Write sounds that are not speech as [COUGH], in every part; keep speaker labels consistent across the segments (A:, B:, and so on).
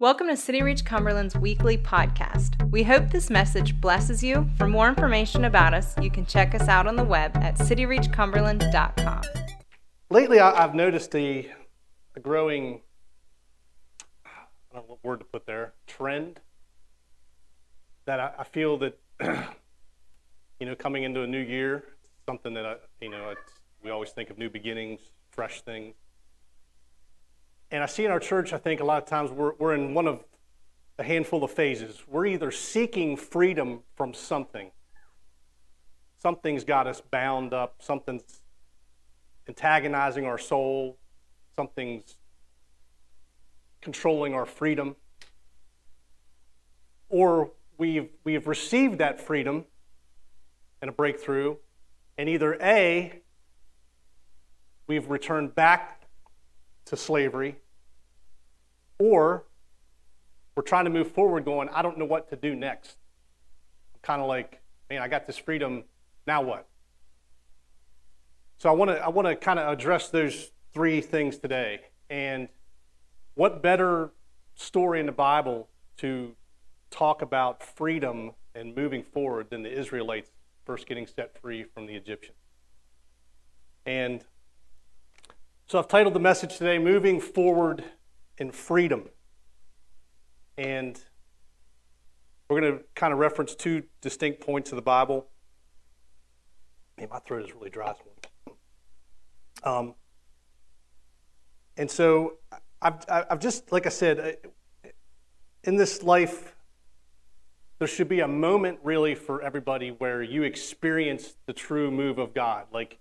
A: Welcome to City Reach Cumberland's weekly podcast. We hope this message blesses you. For more information about us, you can check us out on the web at cityreachcumberland.com.
B: Lately, I've noticed a, a growing, I don't know what word to put there, trend that I, I feel that, [CLEARS THROAT] you know, coming into a new year, something that I, you know, we always think of new beginnings, fresh things. And I see in our church, I think a lot of times we're, we're in one of a handful of phases. We're either seeking freedom from something, something's got us bound up, something's antagonizing our soul, something's controlling our freedom. Or we've, we've received that freedom and a breakthrough, and either A, we've returned back to slavery, or we're trying to move forward going, I don't know what to do next. I'm kind of like, man, I got this freedom, now what? So I want to I want to kind of address those three things today. And what better story in the Bible to talk about freedom and moving forward than the Israelites first getting set free from the Egyptians? And so I've titled the message today, Moving Forward in Freedom. And we're going to kind of reference two distinct points of the Bible. Man, my throat is really dry. Um, and so I've, I've just, like I said, in this life, there should be a moment really for everybody where you experience the true move of God. Like,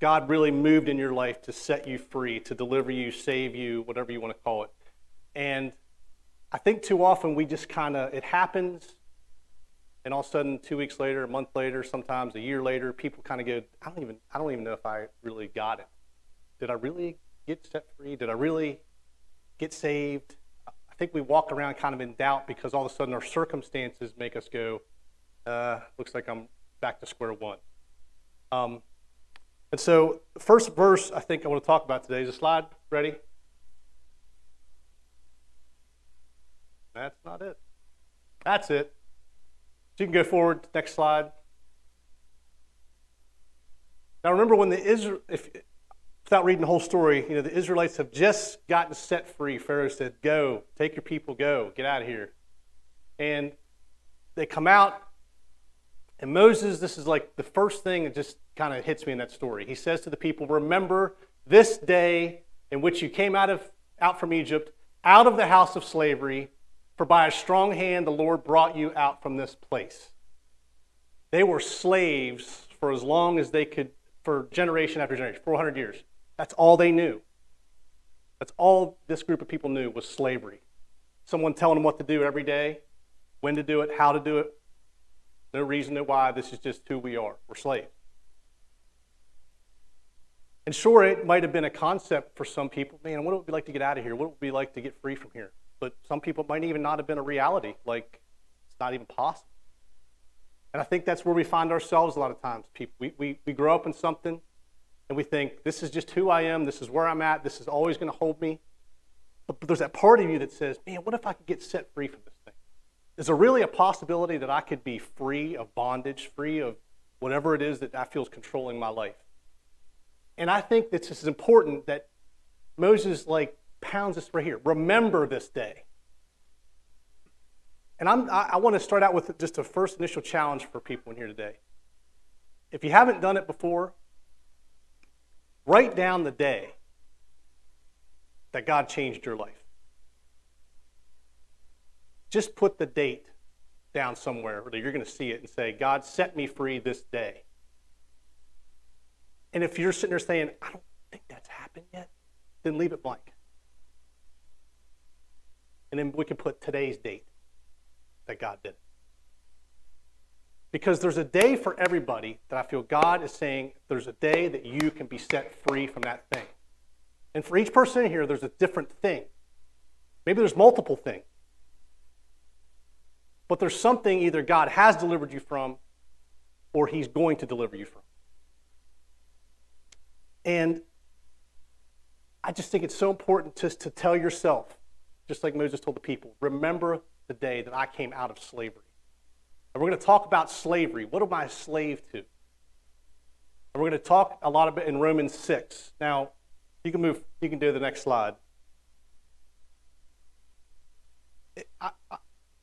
B: God really moved in your life to set you free, to deliver you, save you, whatever you want to call it. And I think too often we just kind of, it happens, and all of a sudden, two weeks later, a month later, sometimes a year later, people kind of go, I don't even, I don't even know if I really got it. Did I really get set free? Did I really get saved? I think we walk around kind of in doubt because all of a sudden our circumstances make us go, uh, looks like I'm back to square one. Um, and so, first verse I think I want to talk about today is a slide. Ready? That's not it. That's it. So you can go forward. Next slide. Now remember when the Israel, if without reading the whole story, you know the Israelites have just gotten set free. Pharaoh said, "Go, take your people, go, get out of here," and they come out. And Moses, this is like the first thing that just kind of hits me in that story. He says to the people, Remember this day in which you came out, of, out from Egypt, out of the house of slavery, for by a strong hand the Lord brought you out from this place. They were slaves for as long as they could, for generation after generation, 400 years. That's all they knew. That's all this group of people knew was slavery. Someone telling them what to do every day, when to do it, how to do it. No reason, why. This is just who we are. We're slaves. And sure, it might have been a concept for some people. Man, what would it be like to get out of here? What would it be like to get free from here? But some people might even not have been a reality. Like, it's not even possible. And I think that's where we find ourselves a lot of times. People, we, we, we grow up in something and we think, this is just who I am. This is where I'm at. This is always going to hold me. But, but there's that part of you that says, man, what if I could get set free from this? Is there really a possibility that I could be free of bondage, free of whatever it is that I feel is controlling my life? And I think that this is important that Moses like pounds this right here. Remember this day. And I'm, I, I want to start out with just a first initial challenge for people in here today. If you haven't done it before, write down the day that God changed your life. Just put the date down somewhere where you're going to see it and say, God set me free this day. And if you're sitting there saying, I don't think that's happened yet, then leave it blank. And then we can put today's date that God did. Because there's a day for everybody that I feel God is saying there's a day that you can be set free from that thing. And for each person in here, there's a different thing. Maybe there's multiple things. But there's something either God has delivered you from or He's going to deliver you from. And I just think it's so important just to tell yourself just like Moses told the people, remember the day that I came out of slavery. And we're going to talk about slavery. What am I a slave to? And we're going to talk a lot about in Romans 6. Now, you can move, you can do the next slide. I, I,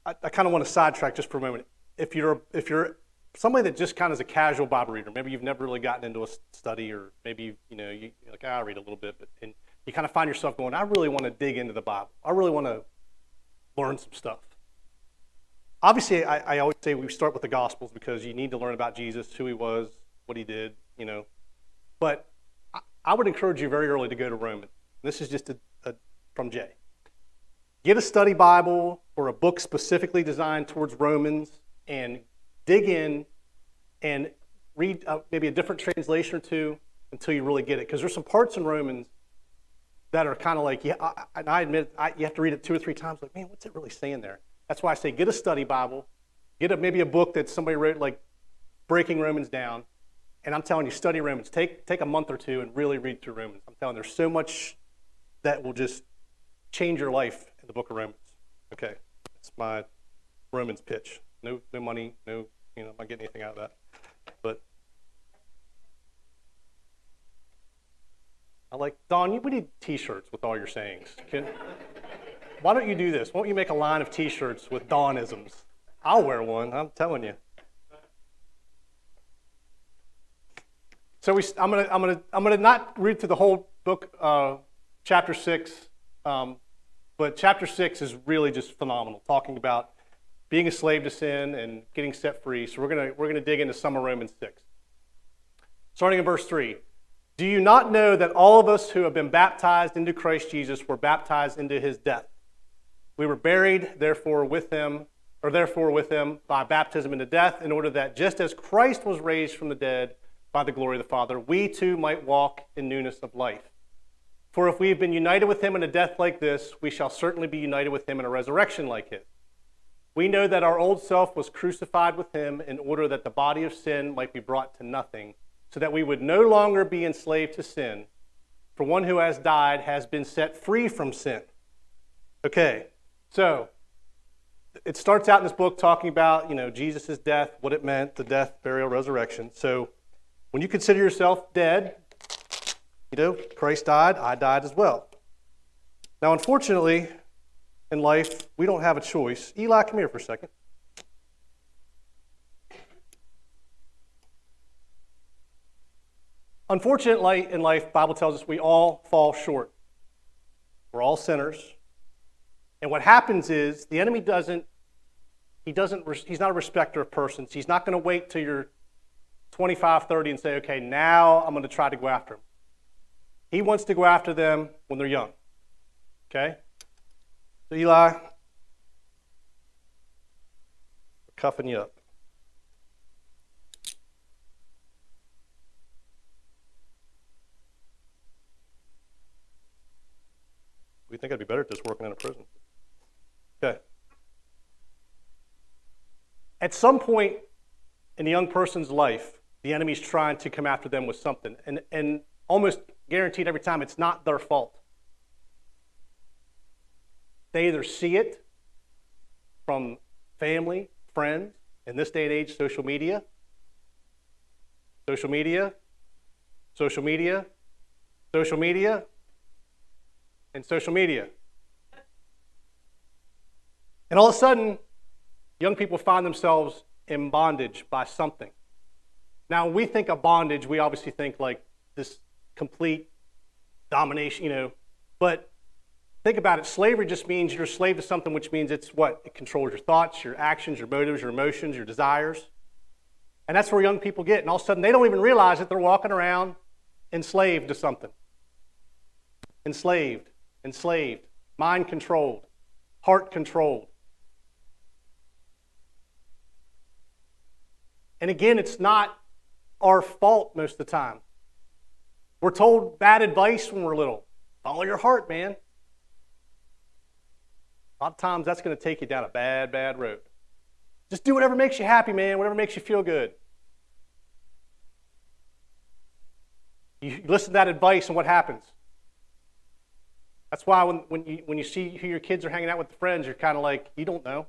B: I kind of want to sidetrack just for a moment. If you're, if you're somebody that just kind of is a casual Bible reader, maybe you've never really gotten into a study, or maybe you know you like ah, I read a little bit, but and you kind of find yourself going, I really want to dig into the Bible. I really want to learn some stuff. Obviously, I, I always say we start with the Gospels because you need to learn about Jesus, who he was, what he did, you know. But I, I would encourage you very early to go to Romans. This is just a, a, from Jay. Get a study Bible or a book specifically designed towards Romans and dig in and read uh, maybe a different translation or two until you really get it. Because there's some parts in Romans that are kind of like, yeah, I, and I admit, I, you have to read it two or three times. Like, man, what's it really saying there? That's why I say get a study Bible, get a, maybe a book that somebody wrote, like Breaking Romans Down. And I'm telling you, study Romans. Take, take a month or two and really read through Romans. I'm telling you, there's so much that will just change your life in the book of Romans. Okay, it's my Romans pitch. No, no money, no, you know, I'm not getting anything out of that. But I like, Don, we need t shirts with all your sayings. Can, why don't you do this? Why don't you make a line of t shirts with Donisms? I'll wear one, I'm telling you. So we, I'm gonna, I'm gonna, I'm gonna not read through the whole book, uh, chapter six, um, but chapter six is really just phenomenal, talking about being a slave to sin and getting set free. So we're gonna, we're gonna dig into some of Romans six, starting in verse three. Do you not know that all of us who have been baptized into Christ Jesus were baptized into his death? We were buried, therefore, with him, or therefore with him by baptism into death, in order that just as Christ was raised from the dead by the glory of the Father, we too might walk in newness of life. For if we have been united with him in a death like this, we shall certainly be united with him in a resurrection like his. We know that our old self was crucified with him in order that the body of sin might be brought to nothing so that we would no longer be enslaved to sin. For one who has died has been set free from sin. Okay, so it starts out in this book talking about, you know, Jesus' death, what it meant, the death, burial, resurrection. So when you consider yourself dead, you know, Christ died, I died as well. Now, unfortunately, in life, we don't have a choice. Eli, come here for a second. Unfortunately, in life, Bible tells us we all fall short. We're all sinners. And what happens is the enemy doesn't, he doesn't, he's not a respecter of persons. He's not going to wait till you're 25, 30 and say, okay, now I'm going to try to go after them. He wants to go after them when they're young. Okay? So, Eli, we're cuffing you up. We think I'd be better at just working in a prison. Okay. At some point in a young person's life, the enemy's trying to come after them with something. And, and almost guaranteed every time, it's not their fault. They either see it from family, friends, in this day and age, social media, social media, social media, social media, and social media. And all of a sudden, young people find themselves in bondage by something. Now, when we think of bondage, we obviously think like this complete domination, you know. But think about it slavery just means you're a slave to something, which means it's what? It controls your thoughts, your actions, your motives, your emotions, your desires. And that's where young people get. And all of a sudden, they don't even realize that they're walking around enslaved to something. Enslaved enslaved, mind controlled, heart controlled. And again, it's not our fault most of the time. We're told bad advice when we're little. Follow your heart, man. A lot of times that's going to take you down a bad, bad road. Just do whatever makes you happy, man, whatever makes you feel good. You listen to that advice, and what happens? That's why when, when, you, when you see who your kids are hanging out with the friends, you're kind of like, you don't know.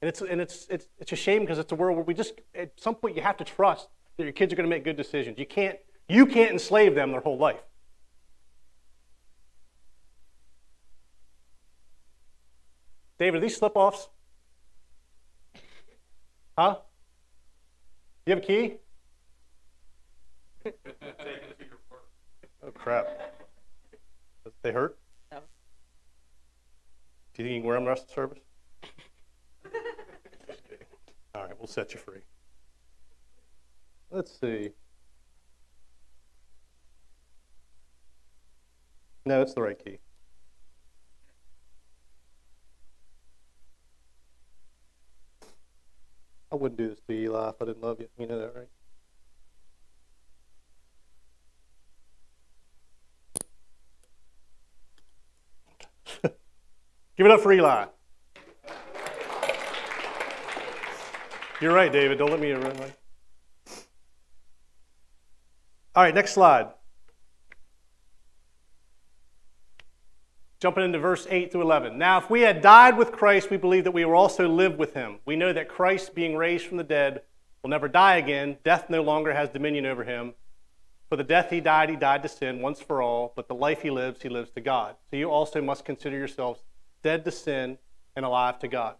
B: And it's, and it's, it's, it's a shame because it's a world where we just, at some point, you have to trust that your kids are going to make good decisions. You can't, you can't enslave them their whole life. David, are these slip offs? Huh? You have a key? oh, crap. They hurt?
A: No.
B: Do you think you can wear them the rest of the service? All right, we'll set you free. Let's see. No, it's the right key. I wouldn't do this to you, Eli, if I didn't love you. You know that, right? [LAUGHS] Give it up for Eli. You're right, David. Don't let me run away. All right, next slide. Jumping into verse 8 through 11. Now, if we had died with Christ, we believe that we will also live with him. We know that Christ, being raised from the dead, will never die again. Death no longer has dominion over him. For the death he died, he died to sin once for all, but the life he lives, he lives to God. So you also must consider yourselves dead to sin and alive to God.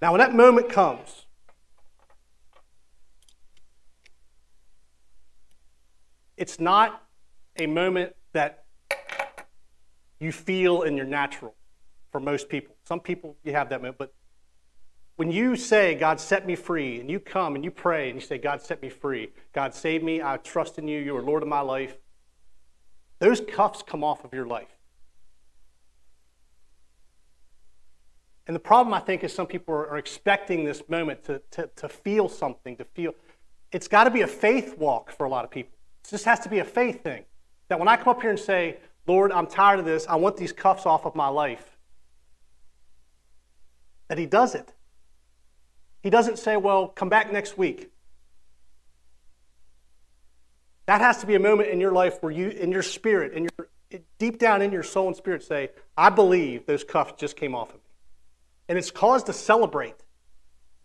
B: Now, when that moment comes, it's not a moment that you feel in your natural for most people. Some people, you have that moment, but when you say, God set me free, and you come and you pray and you say, God set me free, God save me, I trust in you, you are Lord of my life, those cuffs come off of your life. And the problem, I think, is some people are, expecting this moment to, to, to feel something, to feel. It's got to be a faith walk for a lot of people. It just has to be a faith thing. That when I come up here and say, Lord, I'm tired of this. I want these cuffs off of my life. That he does it. He doesn't say, well, come back next week. That has to be a moment in your life where you, in your spirit, in your deep down in your soul and spirit, say, I believe those cuffs just came off of me. And it's cause to celebrate.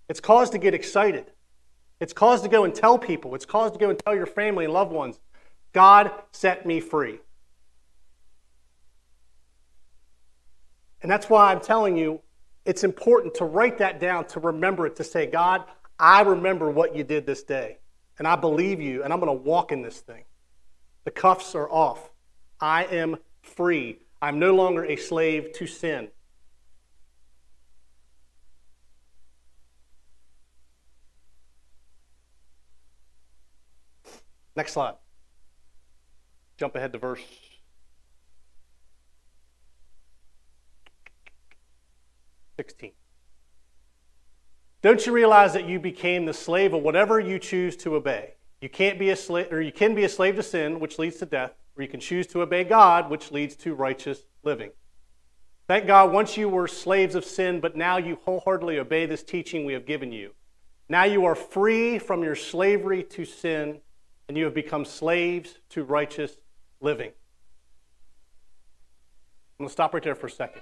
B: It's cause to get excited. It's cause to go and tell people. It's cause to go and tell your family and loved ones, God set me free. And that's why I'm telling you, it's important to write that down, to remember it, to say, God, I remember what you did this day. And I believe you, and I'm going to walk in this thing. The cuffs are off. I am free. I'm no longer a slave to sin. Next slide. Jump ahead to verse 16. Don't you realize that you became the slave of whatever you choose to obey? You can't be a slave, or you can be a slave to sin, which leads to death, or you can choose to obey God, which leads to righteous living. Thank God, once you were slaves of sin, but now you wholeheartedly obey this teaching we have given you. Now you are free from your slavery to sin, and you have become slaves to righteous living. I'm going to stop right there for a second.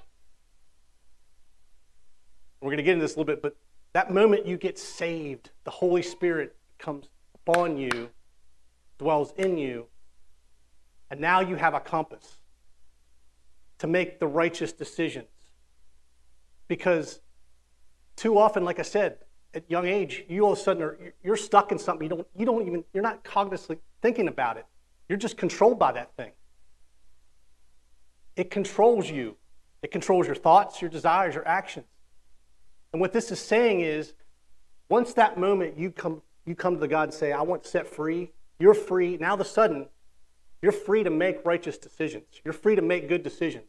B: We're going to get into this a little bit, but that moment you get saved, the Holy Spirit comes upon you, dwells in you, and now you have a compass to make the righteous decisions. Because too often, like I said, at young age, you all of a sudden are you're stuck in something you don't you don't even you're not cognitively thinking about it. You're just controlled by that thing. It controls you. It controls your thoughts, your desires, your actions. And what this is saying is, once that moment you come, you come to the God and say, I want set free, you're free. Now, all of a sudden, you're free to make righteous decisions. You're free to make good decisions.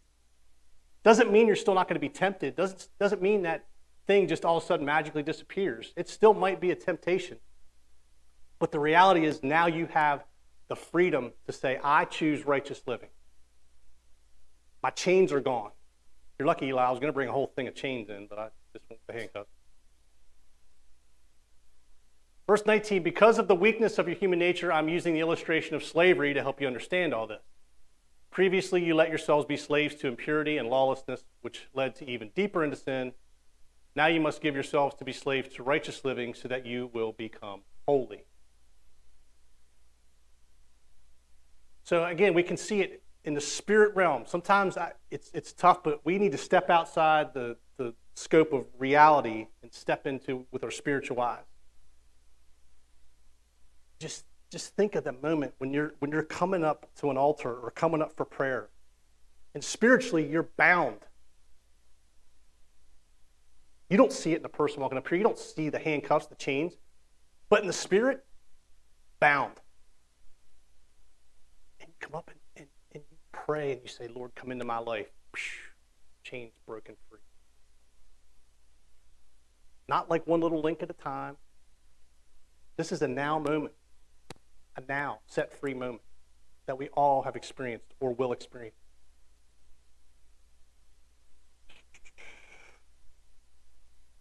B: Doesn't mean you're still not going to be tempted. Doesn't, doesn't mean that thing just all of a sudden magically disappears. It still might be a temptation. But the reality is now you have the freedom to say, I choose righteous living. My chains are gone. You're lucky, Eli. I was going to bring a whole thing of chains in, but I just the. Verse 19, because of the weakness of your human nature, I'm using the illustration of slavery to help you understand all this. Previously, you let yourselves be slaves to impurity and lawlessness, which led to even deeper into sin. Now you must give yourselves to be slaves to righteous living so that you will become holy. So, again, we can see it in the spirit realm. Sometimes I, it's, it's tough, but we need to step outside the scope of reality and step into with our spiritual eyes. Just, just think of the moment when you're, when you're coming up to an altar or coming up for prayer. And spiritually, you're bound. You don't see it in the person walking up here. You don't see the handcuffs, the chains. But in the spirit, bound. And you come up and and you pray and you say, Lord, come into my life, chains broken. Not like one little link at a time. This is a now moment, a now set free moment that we all have experienced or will experience.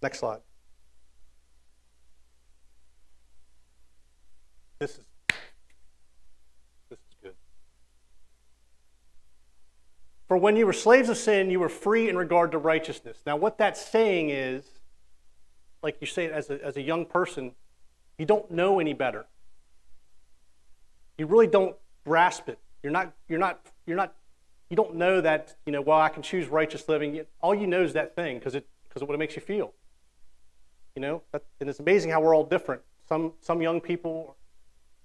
B: Next slide. This is this is good. For when you were slaves of sin, you were free in regard to righteousness. Now, what that's saying is, like you say as a, as a young person, you don't know any better. You really don't grasp it. You're not, you're not, you're not, you don't know that, you know, well, I can choose righteous living. All you know is that thing because it, because of what it makes you feel. You know, and it's amazing how we're all different. Some, some young people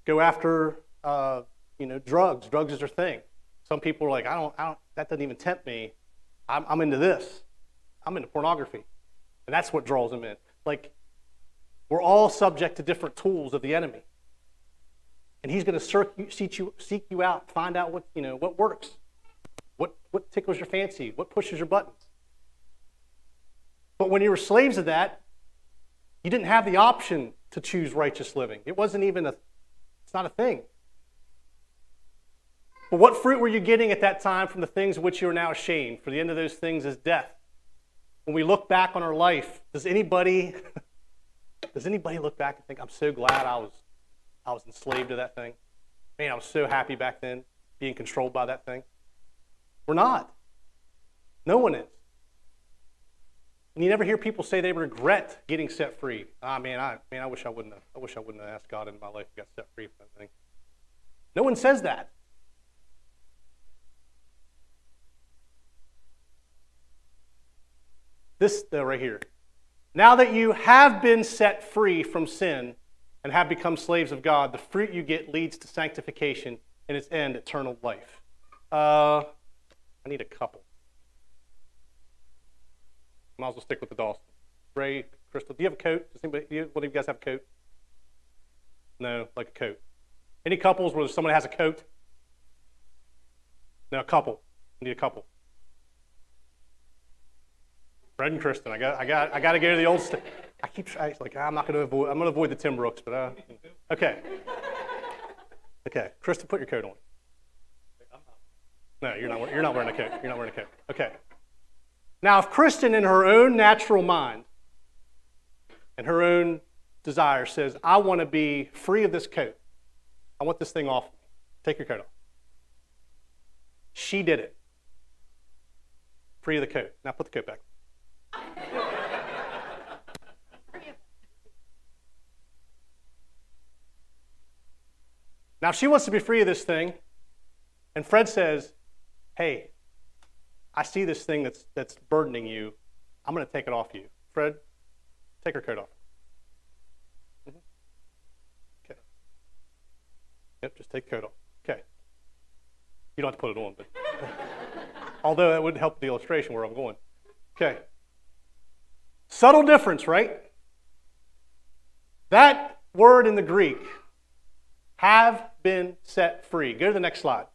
B: go after, uh, you know, drugs. Drugs is their thing. Some people are like, I don't, I don't that doesn't even tempt me. I'm, I'm into this. I'm into pornography. And that's what draws them in. Like, we're all subject to different tools of the enemy. And he's going to seek you, seek you out, find out what, you know, what works, what, what tickles your fancy, what pushes your buttons. But when you were slaves of that, you didn't have the option to choose righteous living. It wasn't even a, it's not a thing. But what fruit were you getting at that time from the things which you are now ashamed? For the end of those things is death. When we look back on our life, does anybody [LAUGHS] does anybody look back and think, I'm so glad I was I was enslaved to that thing? Man, I was so happy back then, being controlled by that thing. We're not. No one is. And you never hear people say they regret getting set free. Ah, man, I man, I wish I wouldn't have. I wish I wouldn't have asked God in my life to get set free from that thing. No one says that. This, right here. Now that you have been set free from sin and have become slaves of God, the fruit you get leads to sanctification and its end, eternal life. Uh, I need a couple. Might as well stick with the Dawson. Ray, Crystal, do you have a coat? Does anybody, do you, one of you guys have a coat? No, like a coat. Any couples where someone has a coat? No, a couple. I need a couple. Fred and Kristen. I got, I got, I got to go to the old. St- I keep trying. Like I'm not going to avoid. I'm going to avoid the Tim Brooks, but uh, okay. Okay, Kristen, put your coat on. No, you're not. You're not wearing a coat. You're not wearing a coat. Okay. Now, if Kristen, in her own natural mind and her own desire, says, "I want to be free of this coat. I want this thing off. Take your coat off." She did it. Free of the coat. Now put the coat back. Now, she wants to be free of this thing, and Fred says, Hey, I see this thing that's, that's burdening you. I'm going to take it off you. Fred, take her coat off. Mm-hmm. Okay. Yep, just take the coat off. Okay. You don't have to put it on, but [LAUGHS] although that would help the illustration where I'm going. Okay. Subtle difference, right? That word in the Greek, have been set free. Go to the next slide.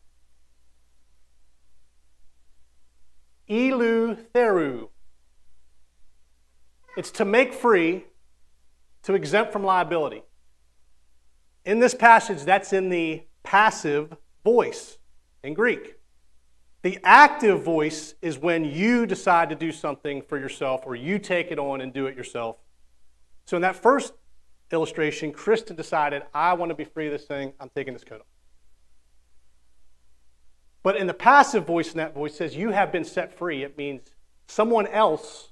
B: Eleutheru. It's to make free, to exempt from liability. In this passage, that's in the passive voice in Greek. The active voice is when you decide to do something for yourself or you take it on and do it yourself. So in that first illustration, Kristen decided, I want to be free of this thing. I'm taking this coat off. But in the passive voice in that voice says, You have been set free. It means someone else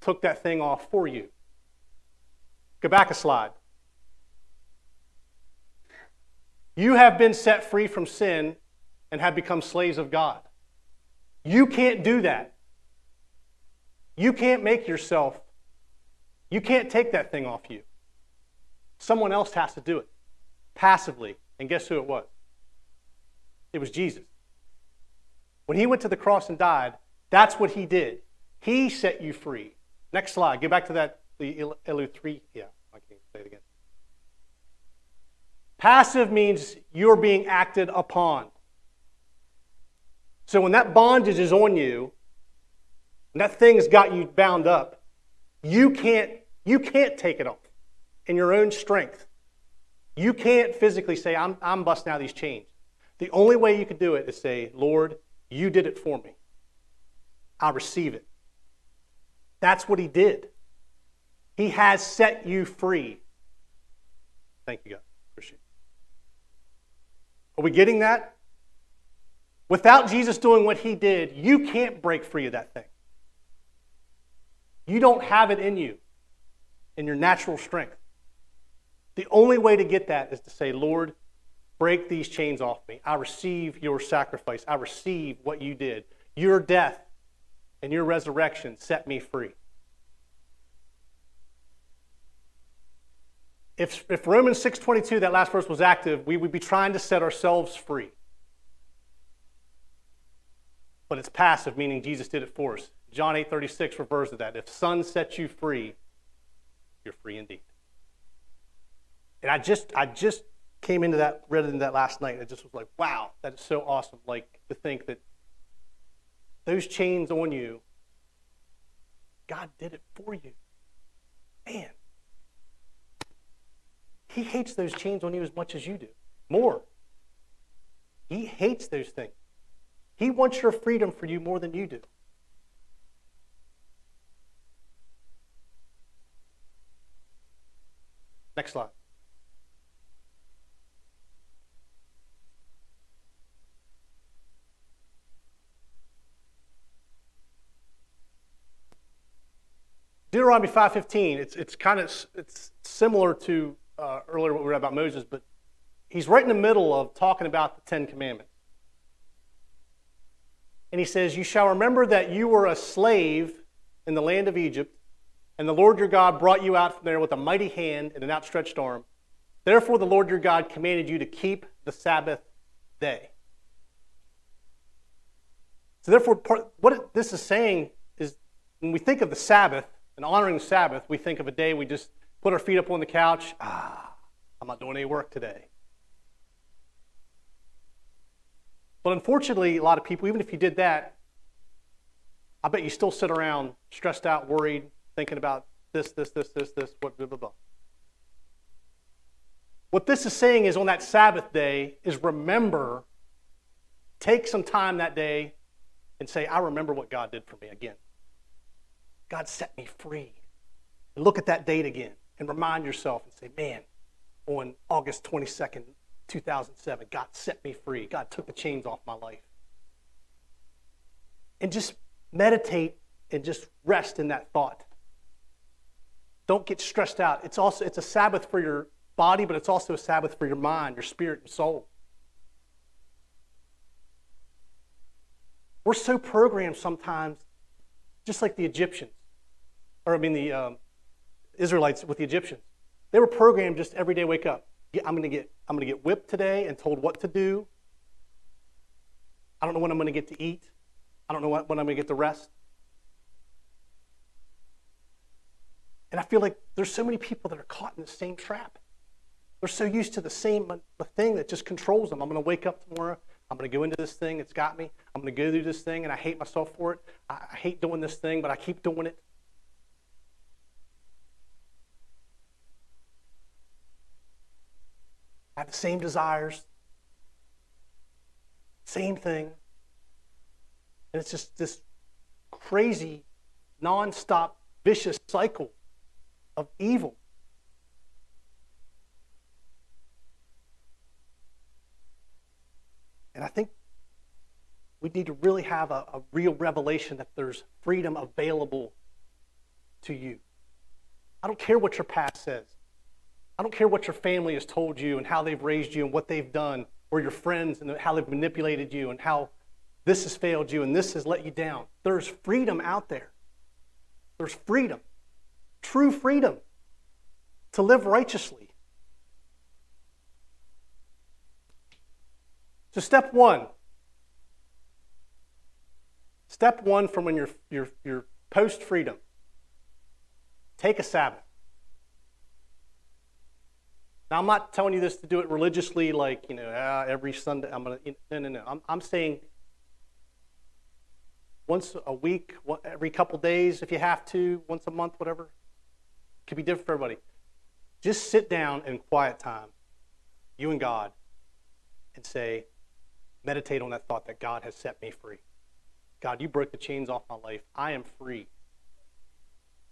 B: took that thing off for you. Go back a slide. You have been set free from sin and have become slaves of God. You can't do that. You can't make yourself, you can't take that thing off you. Someone else has to do it passively. And guess who it was? It was Jesus. When he went to the cross and died, that's what he did. He set you free. Next slide. Get back to that, the Elu 3. Yeah, I can't say it again. Passive means you're being acted upon. So when that bondage is on you, and that thing's got you bound up, you can't, you can't take it off in your own strength. You can't physically say, I'm, I'm busting out these chains. The only way you could do it is say, Lord, you did it for me. I receive it. That's what he did. He has set you free. Thank you, God. Appreciate it. Are we getting that? Without Jesus doing what he did, you can't break free of that thing. You don't have it in you, in your natural strength. The only way to get that is to say, Lord, break these chains off me. I receive your sacrifice. I receive what you did. Your death and your resurrection set me free. if, if Romans 6.22, that last verse was active, we would be trying to set ourselves free. But it's passive, meaning Jesus did it for us. John 8.36 refers to that. If Son sets you free, you're free indeed. And I just, I just came into that, read into that last night, I just was like, wow, that is so awesome. Like to think that those chains on you, God did it for you. Man, he hates those chains on you as much as you do, more. He hates those things. He wants your freedom for you more than you do. Next slide. Deuteronomy 5:15 it's it's kind of it's similar to uh, earlier what we read about Moses, but he's right in the middle of talking about the Ten Commandments. And he says, You shall remember that you were a slave in the land of Egypt, and the Lord your God brought you out from there with a mighty hand and an outstretched arm. Therefore, the Lord your God commanded you to keep the Sabbath day. So, therefore, part, what this is saying is when we think of the Sabbath and honoring the Sabbath, we think of a day we just put our feet up on the couch. Ah, I'm not doing any work today. But unfortunately, a lot of people, even if you did that, I bet you still sit around stressed out, worried, thinking about this, this, this, this, this, what, blah, blah, blah. What this is saying is on that Sabbath day is remember, take some time that day and say, I remember what God did for me again. God set me free. And look at that date again and remind yourself and say, man, on August 22nd, 2007, God set me free. God took the chains off my life. And just meditate and just rest in that thought. Don't get stressed out. It's also it's a Sabbath for your body, but it's also a Sabbath for your mind, your spirit, and soul. We're so programmed sometimes, just like the Egyptians, or I mean the um, Israelites with the Egyptians. They were programmed just every day wake up. I'm going to get I'm going to get whipped today and told what to do. I don't know when I'm going to get to eat. I don't know when I'm going to get to rest. And I feel like there's so many people that are caught in the same trap. They're so used to the same the thing that just controls them. I'm going to wake up tomorrow. I'm going to go into this thing. It's got me. I'm going to go through this thing, and I hate myself for it. I, I hate doing this thing, but I keep doing it. Have the same desires, same thing. And it's just this crazy, nonstop, vicious cycle of evil. And I think we need to really have a, a real revelation that there's freedom available to you. I don't care what your past says. I don't care what your family has told you and how they've raised you and what they've done, or your friends and how they've manipulated you and how this has failed you and this has let you down. There's freedom out there. There's freedom, true freedom to live righteously. So, step one. Step one from when you're, you're, you're post freedom take a Sabbath. Now, I'm not telling you this to do it religiously, like, you know, ah, every Sunday. I'm going to, no, no, no. I'm, I'm saying once a week, every couple days if you have to, once a month, whatever. It could be different for everybody. Just sit down in quiet time, you and God, and say, meditate on that thought that God has set me free. God, you broke the chains off my life. I am free.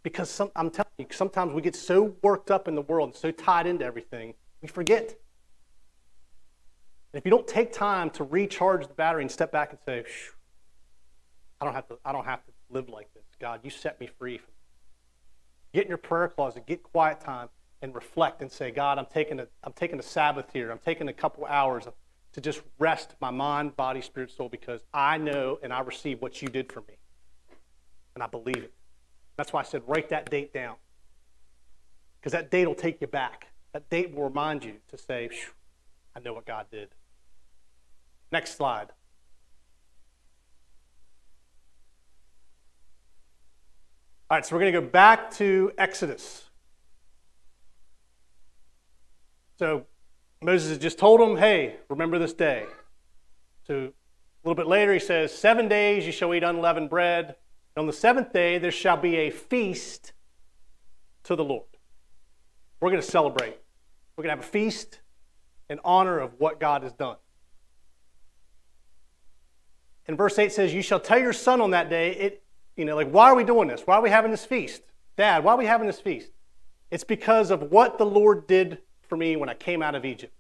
B: Because some, I'm telling you, sometimes we get so worked up in the world so tied into everything, we forget. And if you don't take time to recharge the battery and step back and say, I don't have to, I don't have to live like this. God, you set me free from Get in your prayer closet, get quiet time, and reflect and say, God, I'm taking a, I'm taking a Sabbath here. I'm taking a couple hours to just rest my mind, body, spirit, soul, because I know and I receive what you did for me. And I believe it. That's why I said write that date down. Because that date will take you back. That date will remind you to say, I know what God did. Next slide. All right, so we're going to go back to Exodus. So Moses has just told them, hey, remember this day. So a little bit later, he says, Seven days you shall eat unleavened bread. On the seventh day, there shall be a feast to the Lord. We're going to celebrate. We're going to have a feast in honor of what God has done. And verse 8 says, You shall tell your son on that day, it, you know, like, why are we doing this? Why are we having this feast? Dad, why are we having this feast? It's because of what the Lord did for me when I came out of Egypt.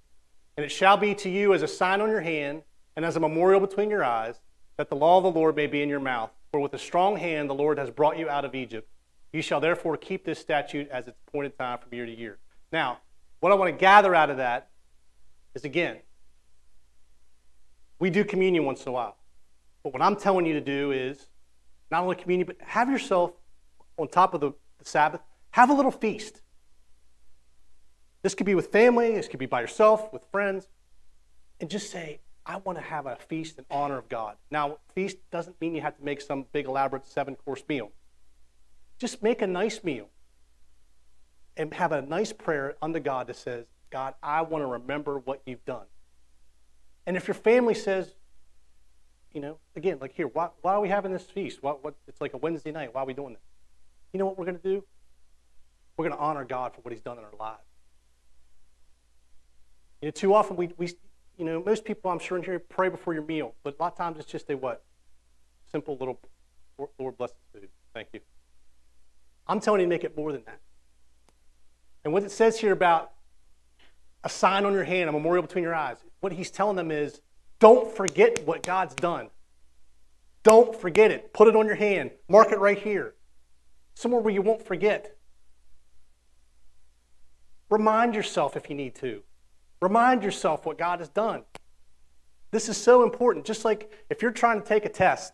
B: And it shall be to you as a sign on your hand and as a memorial between your eyes, that the law of the Lord may be in your mouth. For with a strong hand the Lord has brought you out of Egypt. You shall therefore keep this statute as its appointed time from year to year. Now, what I want to gather out of that is again, we do communion once in a while. But what I'm telling you to do is not only communion, but have yourself on top of the, the Sabbath, have a little feast. This could be with family, this could be by yourself, with friends, and just say, I want to have a feast in honor of God. Now, feast doesn't mean you have to make some big elaborate seven course meal. Just make a nice meal and have a nice prayer unto God that says, God, I want to remember what you've done. And if your family says, you know, again, like here, why, why are we having this feast? What, what, it's like a Wednesday night. Why are we doing this? You know what we're going to do? We're going to honor God for what He's done in our lives. You know, too often we, we, you know, most people I'm sure in here pray before your meal, but a lot of times it's just a what? Simple little, Lord bless the food. Thank you. I'm telling you to make it more than that. And what it says here about a sign on your hand, a memorial between your eyes, what he's telling them is don't forget what God's done. Don't forget it. Put it on your hand. Mark it right here. Somewhere where you won't forget. Remind yourself if you need to. Remind yourself what God has done. This is so important. Just like if you're trying to take a test,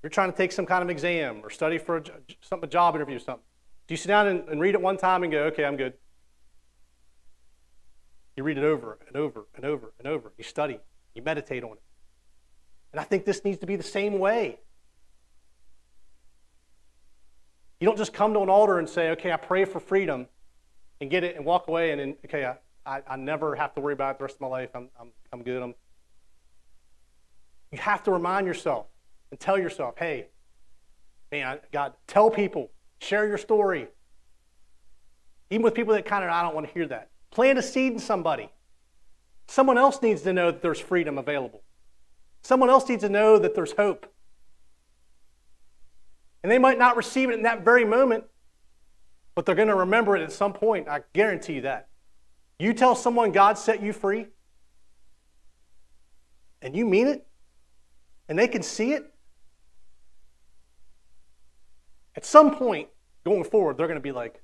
B: you're trying to take some kind of exam or study for a, some, a job interview or something. Do you sit down and, and read it one time and go, okay, I'm good? You read it over and over and over and over. You study, you meditate on it. And I think this needs to be the same way. You don't just come to an altar and say, okay, I pray for freedom, and get it and walk away and then, okay, I, I, I never have to worry about it the rest of my life. I'm, I'm, I'm good. I'm... You have to remind yourself and tell yourself, hey, man, God, tell people, share your story. Even with people that kind of, I don't want to hear that. Plant a seed in somebody. Someone else needs to know that there's freedom available. Someone else needs to know that there's hope. And they might not receive it in that very moment, but they're going to remember it at some point. I guarantee you that. You tell someone God set you free, and you mean it, and they can see it, at some point going forward, they're going to be like,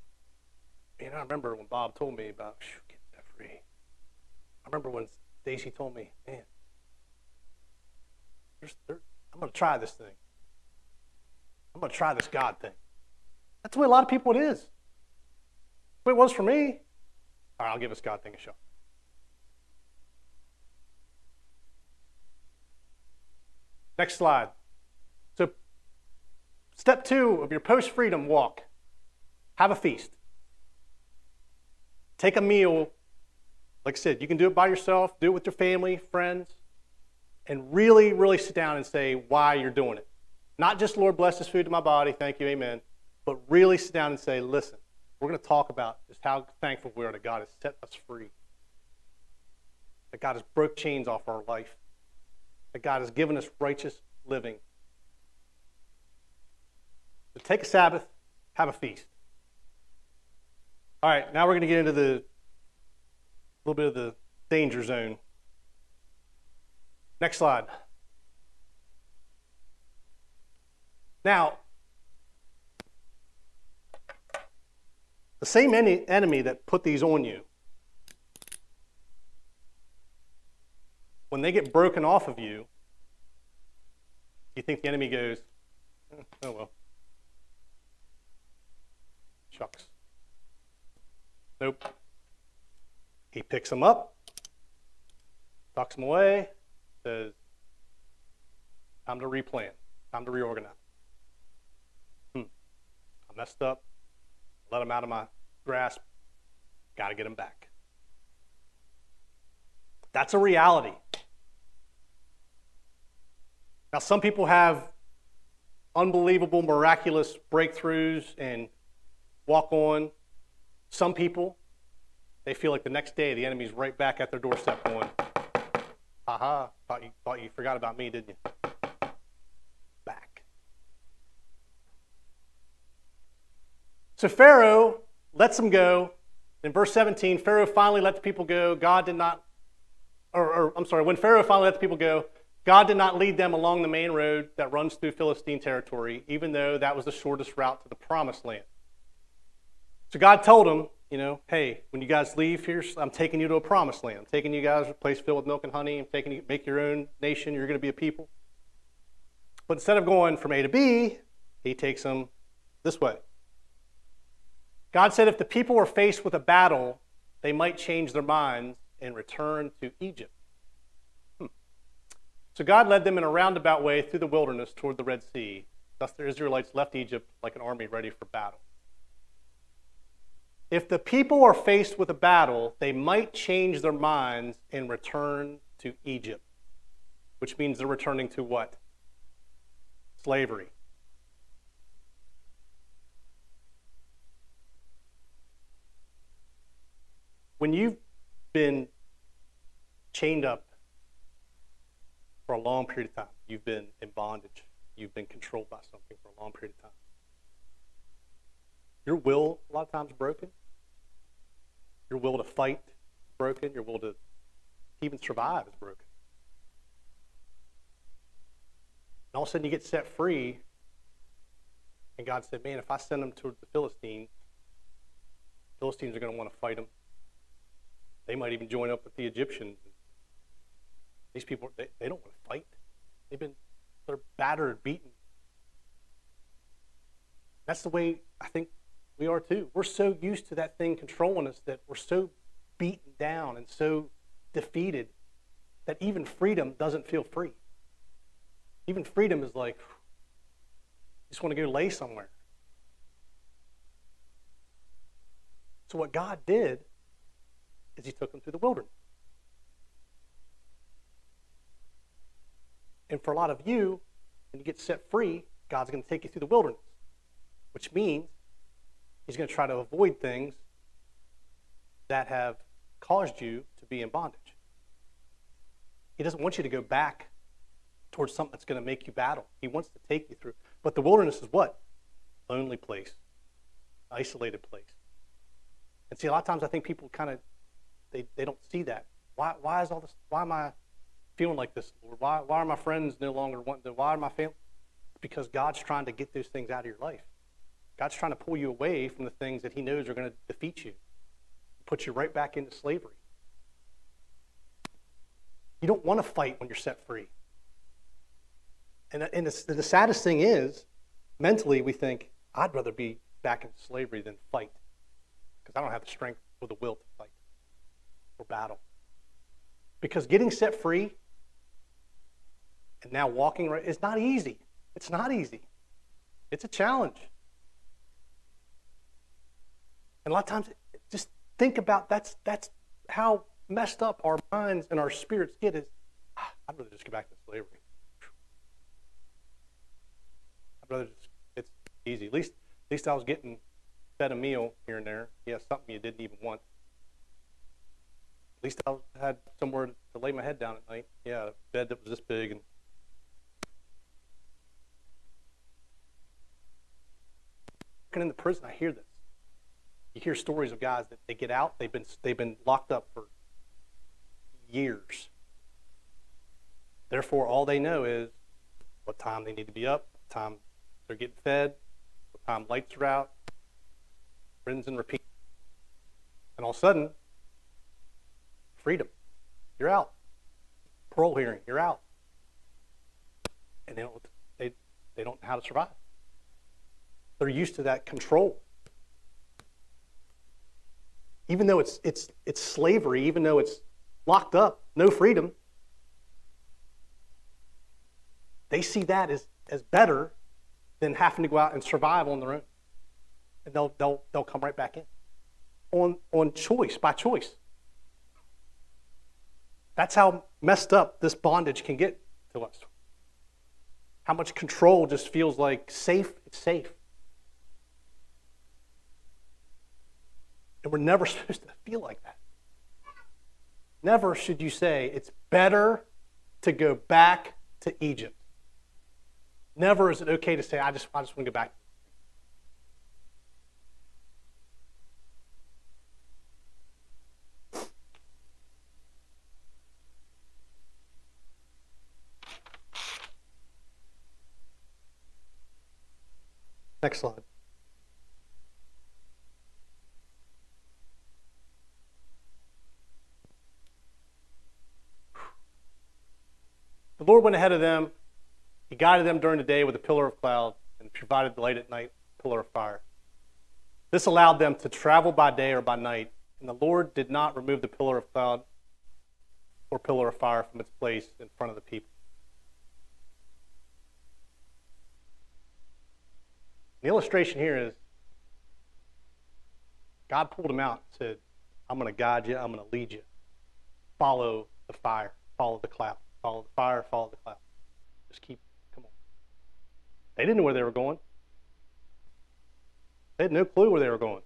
B: man, I remember when Bob told me about getting that free. I remember when Stacy told me, man, there's, there, I'm going to try this thing. I'm going to try this God thing. That's the way a lot of people it is. It was for me. All right, I'll give this God thing a shot. Next slide. So, step two of your post freedom walk have a feast. Take a meal. Like I said, you can do it by yourself, do it with your family, friends, and really, really sit down and say why you're doing it. Not just, Lord, bless this food to my body, thank you, amen, but really sit down and say, listen, we're going to talk about just how thankful we are that God has set us free, that God has broke chains off our life, that God has given us righteous living. So take a Sabbath, have a feast. All right, now we're going to get into the a little bit of the danger zone. Next slide. Now, the same enemy that put these on you, when they get broken off of you, you think the enemy goes, eh, oh well. Shucks. Nope. He picks them up, tucks them away, says, time to replan, time to reorganize. Hmm. I messed up, let them out of my grasp, got to get them back. That's a reality. Now, some people have unbelievable, miraculous breakthroughs and walk on. Some people, they feel like the next day the enemy's right back at their doorstep going, Aha, thought you, thought you forgot about me, didn't you? Back. So Pharaoh lets them go. In verse 17, Pharaoh finally let the people go. God did not, or, or I'm sorry, when Pharaoh finally let the people go, God did not lead them along the main road that runs through Philistine territory, even though that was the shortest route to the promised land. So God told them, you know, hey, when you guys leave here, I'm taking you to a promised land. I'm taking you guys to a place filled with milk and honey. I'm taking you, make your own nation. You're going to be a people. But instead of going from A to B, he takes them this way. God said if the people were faced with a battle, they might change their minds and return to Egypt. Hmm. So God led them in a roundabout way through the wilderness toward the Red Sea. Thus the Israelites left Egypt like an army ready for battle. If the people are faced with a battle, they might change their minds and return to Egypt, which means they're returning to what? Slavery. When you've been chained up for a long period of time, you've been in bondage, you've been controlled by something for a long period of time. Your will, a lot of times, broken. Your will to fight is broken. Your will to even survive is broken. And all of a sudden you get set free, and God said, Man, if I send them to the Philistines, Philistines are going to want to fight them. They might even join up with the Egyptians. These people, they, they don't want to fight. They've been, they're battered, beaten. That's the way I think we are too. We're so used to that thing controlling us that we're so beaten down and so defeated that even freedom doesn't feel free. Even freedom is like, just want to go lay somewhere. So, what God did is He took them through the wilderness. And for a lot of you, when you get set free, God's going to take you through the wilderness, which means He's going to try to avoid things that have caused you to be in bondage. He doesn't want you to go back towards something that's going to make you battle. He wants to take you through. But the wilderness is what? Lonely place, isolated place. And see, a lot of times I think people kind of they, they don't see that. Why, why is all this? Why am I feeling like this, Lord? Why, why are my friends no longer wanting to? Why are my family? Because God's trying to get those things out of your life. God's trying to pull you away from the things that He knows are going to defeat you, put you right back into slavery. You don't want to fight when you're set free. And, and the, the saddest thing is, mentally, we think, I'd rather be back in slavery than fight because I don't have the strength or the will to fight or battle. Because getting set free and now walking right is not easy. It's not easy. It's a challenge. And a lot of times, just think about that's that's how messed up our minds and our spirits get. Is ah, I'd rather just get back to slavery. I'd rather just it's easy. At least at least I was getting fed a meal here and there. Yeah, something you didn't even want. At least I had somewhere to lay my head down at night. Yeah, a bed that was this big and in the prison, I hear this. You hear stories of guys that they get out, they've been, they've been locked up for years. Therefore, all they know is what time they need to be up, what time they're getting fed, what time lights are out, rinse and repeat. And all of a sudden, freedom. You're out. Parole hearing, you're out. And they don't, they, they don't know how to survive. They're used to that control even though it's, it's, it's slavery, even though it's locked up, no freedom, they see that as, as better than having to go out and survive on their own. And they'll, they'll, they'll come right back in on, on choice, by choice. That's how messed up this bondage can get to us. How much control just feels like safe, it's safe. And we're never [LAUGHS] supposed to feel like that. Never should you say, it's better to go back to Egypt. Never is it okay to say, I just, I just want to go back. Next slide. The Lord went ahead of them. He guided them during the day with a pillar of cloud and provided the light at night, pillar of fire. This allowed them to travel by day or by night, and the Lord did not remove the pillar of cloud or pillar of fire from its place in front of the people. The illustration here is God pulled him out and said, I'm going to guide you, I'm going to lead you. Follow the fire, follow the cloud. Follow the fire, follow the cloud. Just keep, come on. They didn't know where they were going. They had no clue where they were going.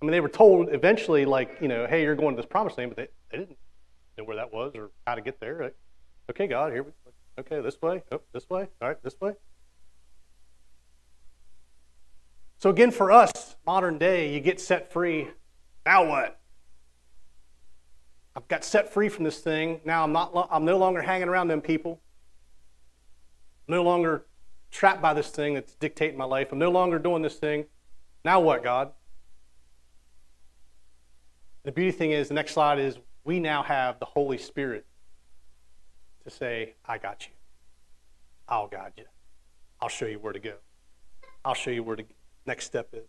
B: I mean, they were told eventually, like, you know, hey, you're going to this promised land, but they, they didn't know where that was or how to get there. Right? Okay, God, here we go. Okay, this way. Oh, this way. All right, this way. So, again, for us, modern day, you get set free. Now what? I've got set free from this thing. Now I'm not I'm no longer hanging around them people. I'm no longer trapped by this thing that's dictating my life. I'm no longer doing this thing. Now what, God? The beauty thing is, the next slide is we now have the Holy Spirit to say, I got you. I'll guide you. I'll show you where to go. I'll show you where the next step is.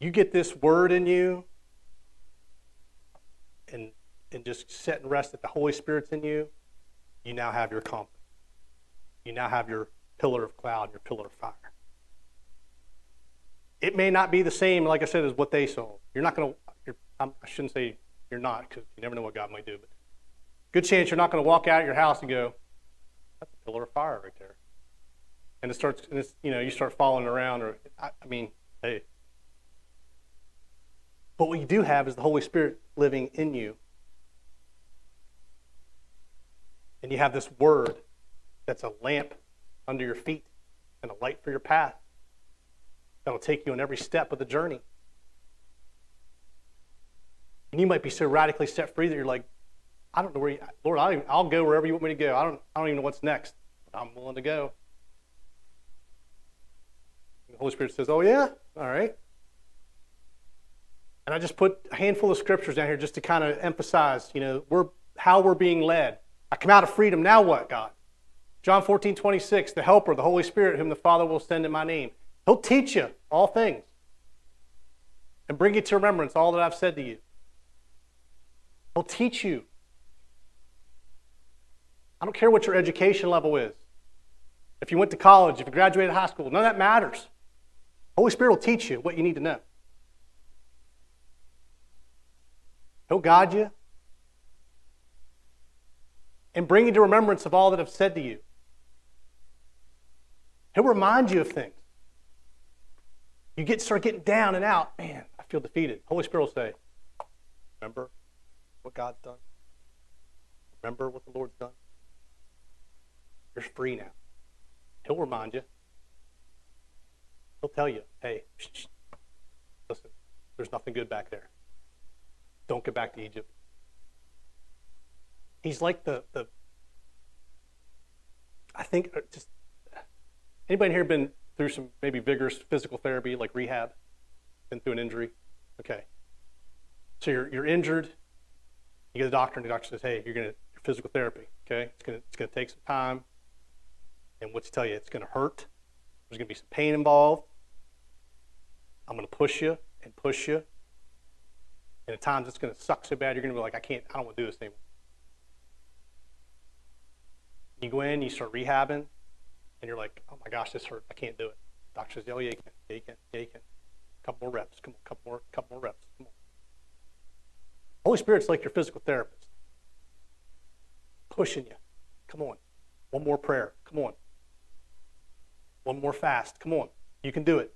B: You get this word in you and, and just sit and rest that the Holy Spirit's in you, you now have your compass. You now have your pillar of cloud, your pillar of fire. It may not be the same, like I said, as what they saw. You're not going to, I shouldn't say you're not, because you never know what God might do, but good chance you're not going to walk out of your house and go, that's a pillar of fire right there. And it starts, and it's, you know, you start following around, or, I, I mean, hey, but what you do have is the Holy Spirit living in you. And you have this word that's a lamp under your feet and a light for your path that'll take you on every step of the journey. And you might be so radically set free that you're like, I don't know where you, Lord, I'll, I'll go wherever you want me to go. I don't, I don't even know what's next, but I'm willing to go. The Holy Spirit says, Oh, yeah? All right. And I just put a handful of scriptures down here just to kind of emphasize, you know, we're, how we're being led. I come out of freedom. Now what, God? John 14, 26, the Helper, the Holy Spirit, whom the Father will send in my name. He'll teach you all things and bring you to remembrance all that I've said to you. He'll teach you. I don't care what your education level is. If you went to college, if you graduated high school, none of that matters. Holy Spirit will teach you what you need to know. He'll guide you and bring you to remembrance of all that I've said to you. He'll remind you of things. You get start getting down and out. Man, I feel defeated. Holy Spirit will say, Remember what God's done? Remember what the Lord's done? You're free now. He'll remind you. He'll tell you, hey, listen, there's nothing good back there. Don't get back to Egypt. He's like the, the I think, uh, just anybody here been through some maybe vigorous physical therapy, like rehab, been through an injury? Okay. So you're, you're injured, you get a doctor, and the doctor says, hey, you're to physical therapy, okay? It's to it's gonna take some time. And what's to tell you? It's to hurt. There's going to be some pain involved. I'm going to push you and push you. And at times it's going to suck so bad, you're going to be like, I can't, I don't want to do this anymore. You go in, you start rehabbing, and you're like, oh my gosh, this hurt. I can't do it. Doctor says, oh yeah, you can. Yeah, you can. Yeah, you can. A couple more reps. Come on, couple more, couple more reps. Come on. Holy Spirit's like your physical therapist, pushing you. Come on. One more prayer. Come on. One more fast. Come on. You can do it.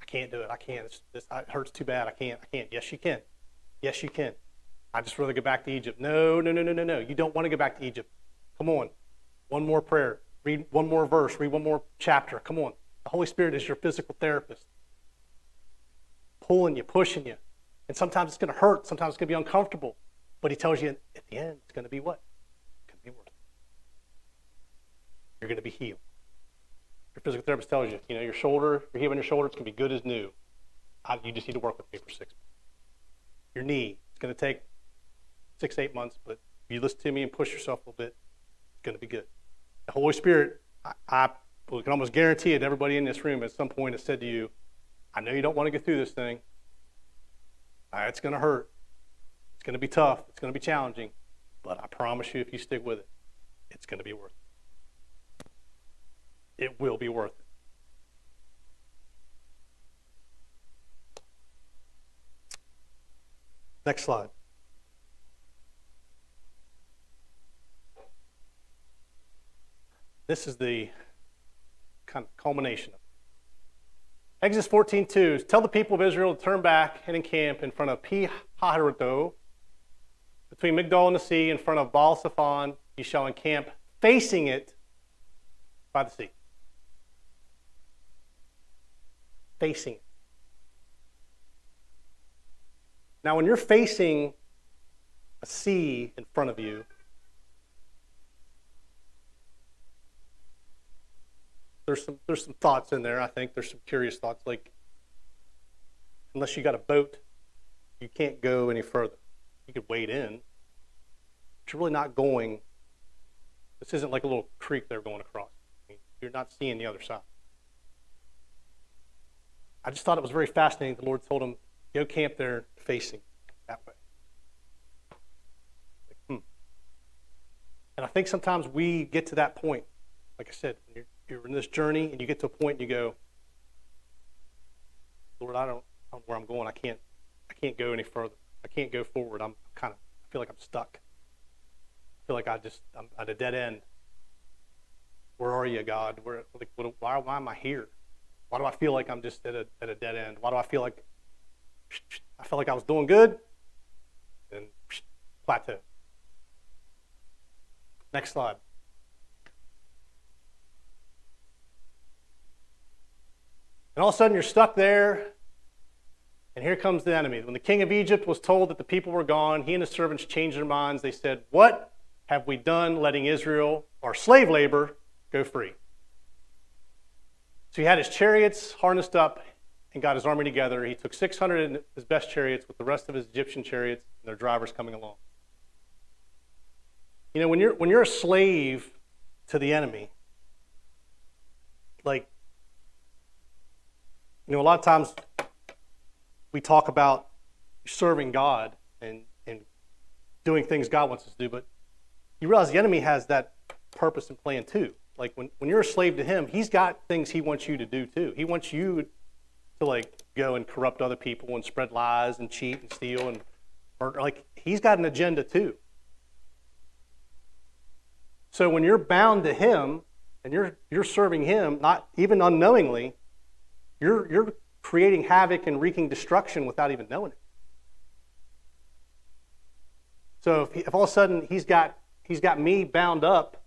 B: I can't do it. I can't. It's, it hurts too bad. I can't. I can't. Yes, you can. Yes, you can. I just rather go back to Egypt. No, no, no, no, no, no. You don't want to go back to Egypt. Come on. One more prayer. Read one more verse. Read one more chapter. Come on. The Holy Spirit is your physical therapist, pulling you, pushing you. And sometimes it's going to hurt. Sometimes it's going to be uncomfortable. But He tells you at the end, it's going to be what? It's going to be worth it. You're going to be healed. Your physical therapist tells you, you know, your shoulder, your heel on your shoulder, it's going to be good as new. I, you just need to work with me for six months. Your knee, it's going to take six, eight months, but if you listen to me and push yourself a little bit, it's going to be good. The Holy Spirit, I, I can almost guarantee it, everybody in this room at some point has said to you, I know you don't want to get through this thing. Uh, it's going to hurt. It's going to be tough. It's going to be challenging. But I promise you, if you stick with it, it's going to be worth it. It will be worth it. Next slide. This is the kind of culmination of it. Exodus 14:2 Tell the people of Israel to turn back and encamp in front of Pi Hahiroth, between Migdol and the sea, in front of Baal. You shall encamp facing it by the sea. Facing. Now, when you're facing a sea in front of you, there's some there's some thoughts in there. I think there's some curious thoughts like unless you got a boat, you can't go any further. You could wade in, but you're really not going. This isn't like a little creek they're going across. I mean, you're not seeing the other side. I just thought it was very fascinating. The Lord told him, "Go camp there, facing that way." Like, hmm. And I think sometimes we get to that point. Like I said, when you're you're in this journey and you get to a point and you go, Lord, I don't, know where I'm going. I can't, I can't go any further. I can't go forward. I'm kind of, I feel like I'm stuck. I feel like I just, I'm at a dead end. Where are you, God? Where, like, why, why am I here? Why do I feel like I'm just at a, at a dead end? Why do I feel like I felt like I was doing good and plateau? Next slide. And all of a sudden you're stuck there And here comes the enemy. When the king of Egypt was told that the people were gone, he and his servants changed their minds. They said, What have we done letting Israel, our slave labor, go free? So he had his chariots harnessed up and got his army together. He took 600 of his best chariots with the rest of his Egyptian chariots and their drivers coming along. You know, when you're, when you're a slave to the enemy, like, you know, a lot of times we talk about serving God and, and doing things God wants us to do, but you realize the enemy has that purpose and plan too. Like when, when you're a slave to him, he's got things he wants you to do too. He wants you to like go and corrupt other people and spread lies and cheat and steal and murder. Like he's got an agenda too. So when you're bound to him and you're you're serving him, not even unknowingly, you're you're creating havoc and wreaking destruction without even knowing it. So if, he, if all of a sudden he's got he's got me bound up,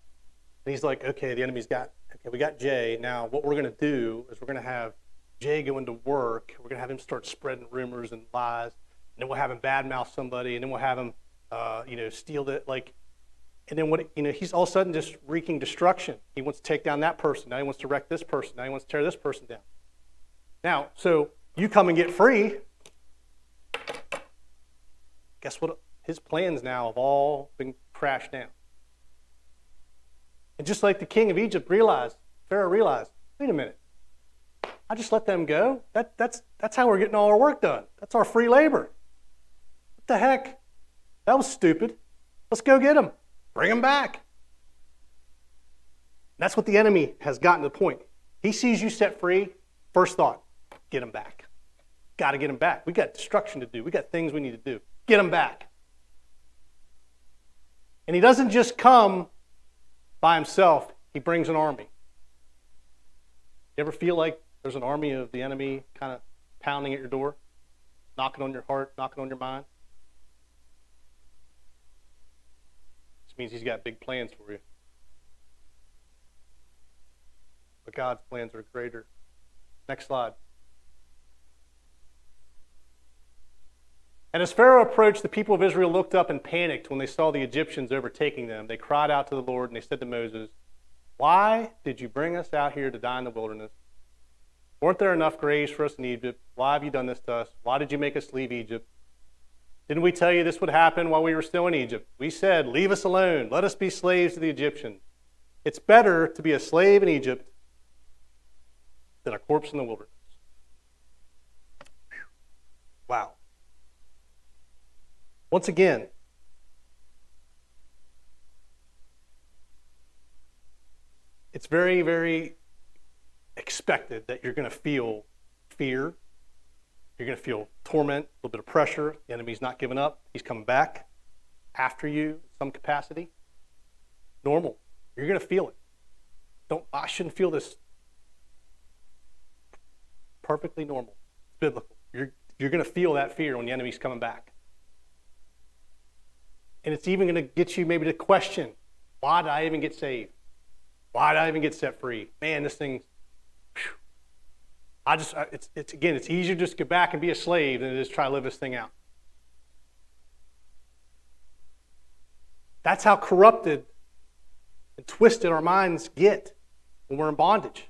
B: and he's like, okay, the enemy's got okay, we got Jay. Now what we're going to do is we're going to have Jay go into work. We're going to have him start spreading rumors and lies, and then we'll have him badmouth somebody, and then we'll have him, uh, you know, steal it like. And then what you know, he's all of a sudden just wreaking destruction. He wants to take down that person. Now he wants to wreck this person. Now he wants to tear this person down. Now, so you come and get free. Guess what? His plans now have all been crashed down. And just like the king of Egypt realized, Pharaoh realized, wait a minute, I just let them go? That, that's, that's how we're getting all our work done. That's our free labor. What the heck? That was stupid. Let's go get them. Bring them back. That's what the enemy has gotten to the point. He sees you set free, first thought, get them back. Got to get them back. We got destruction to do. We got things we need to do. Get them back. And he doesn't just come by himself, he brings an army. You ever feel like there's an army of the enemy kind of pounding at your door, knocking on your heart, knocking on your mind? This means he's got big plans for you. But God's plans are greater. Next slide. And as Pharaoh approached, the people of Israel looked up and panicked when they saw the Egyptians overtaking them. They cried out to the Lord and they said to Moses, Why did you bring us out here to die in the wilderness? Weren't there enough graves for us in Egypt? Why have you done this to us? Why did you make us leave Egypt? Didn't we tell you this would happen while we were still in Egypt? We said, Leave us alone. Let us be slaves to the Egyptians. It's better to be a slave in Egypt than a corpse in the wilderness. Wow. Once again, it's very, very expected that you're going to feel fear. You're going to feel torment, a little bit of pressure. The enemy's not giving up. He's coming back after you in some capacity. Normal. You're going to feel it. Don't I shouldn't feel this. Perfectly normal. It's biblical. You're you're going to feel that fear when the enemy's coming back. And it's even going to get you maybe to question why did I even get saved? Why did I even get set free? Man, this thing, whew. I just, it's, it's again, it's easier just to get back and be a slave than it is try to live this thing out. That's how corrupted and twisted our minds get when we're in bondage.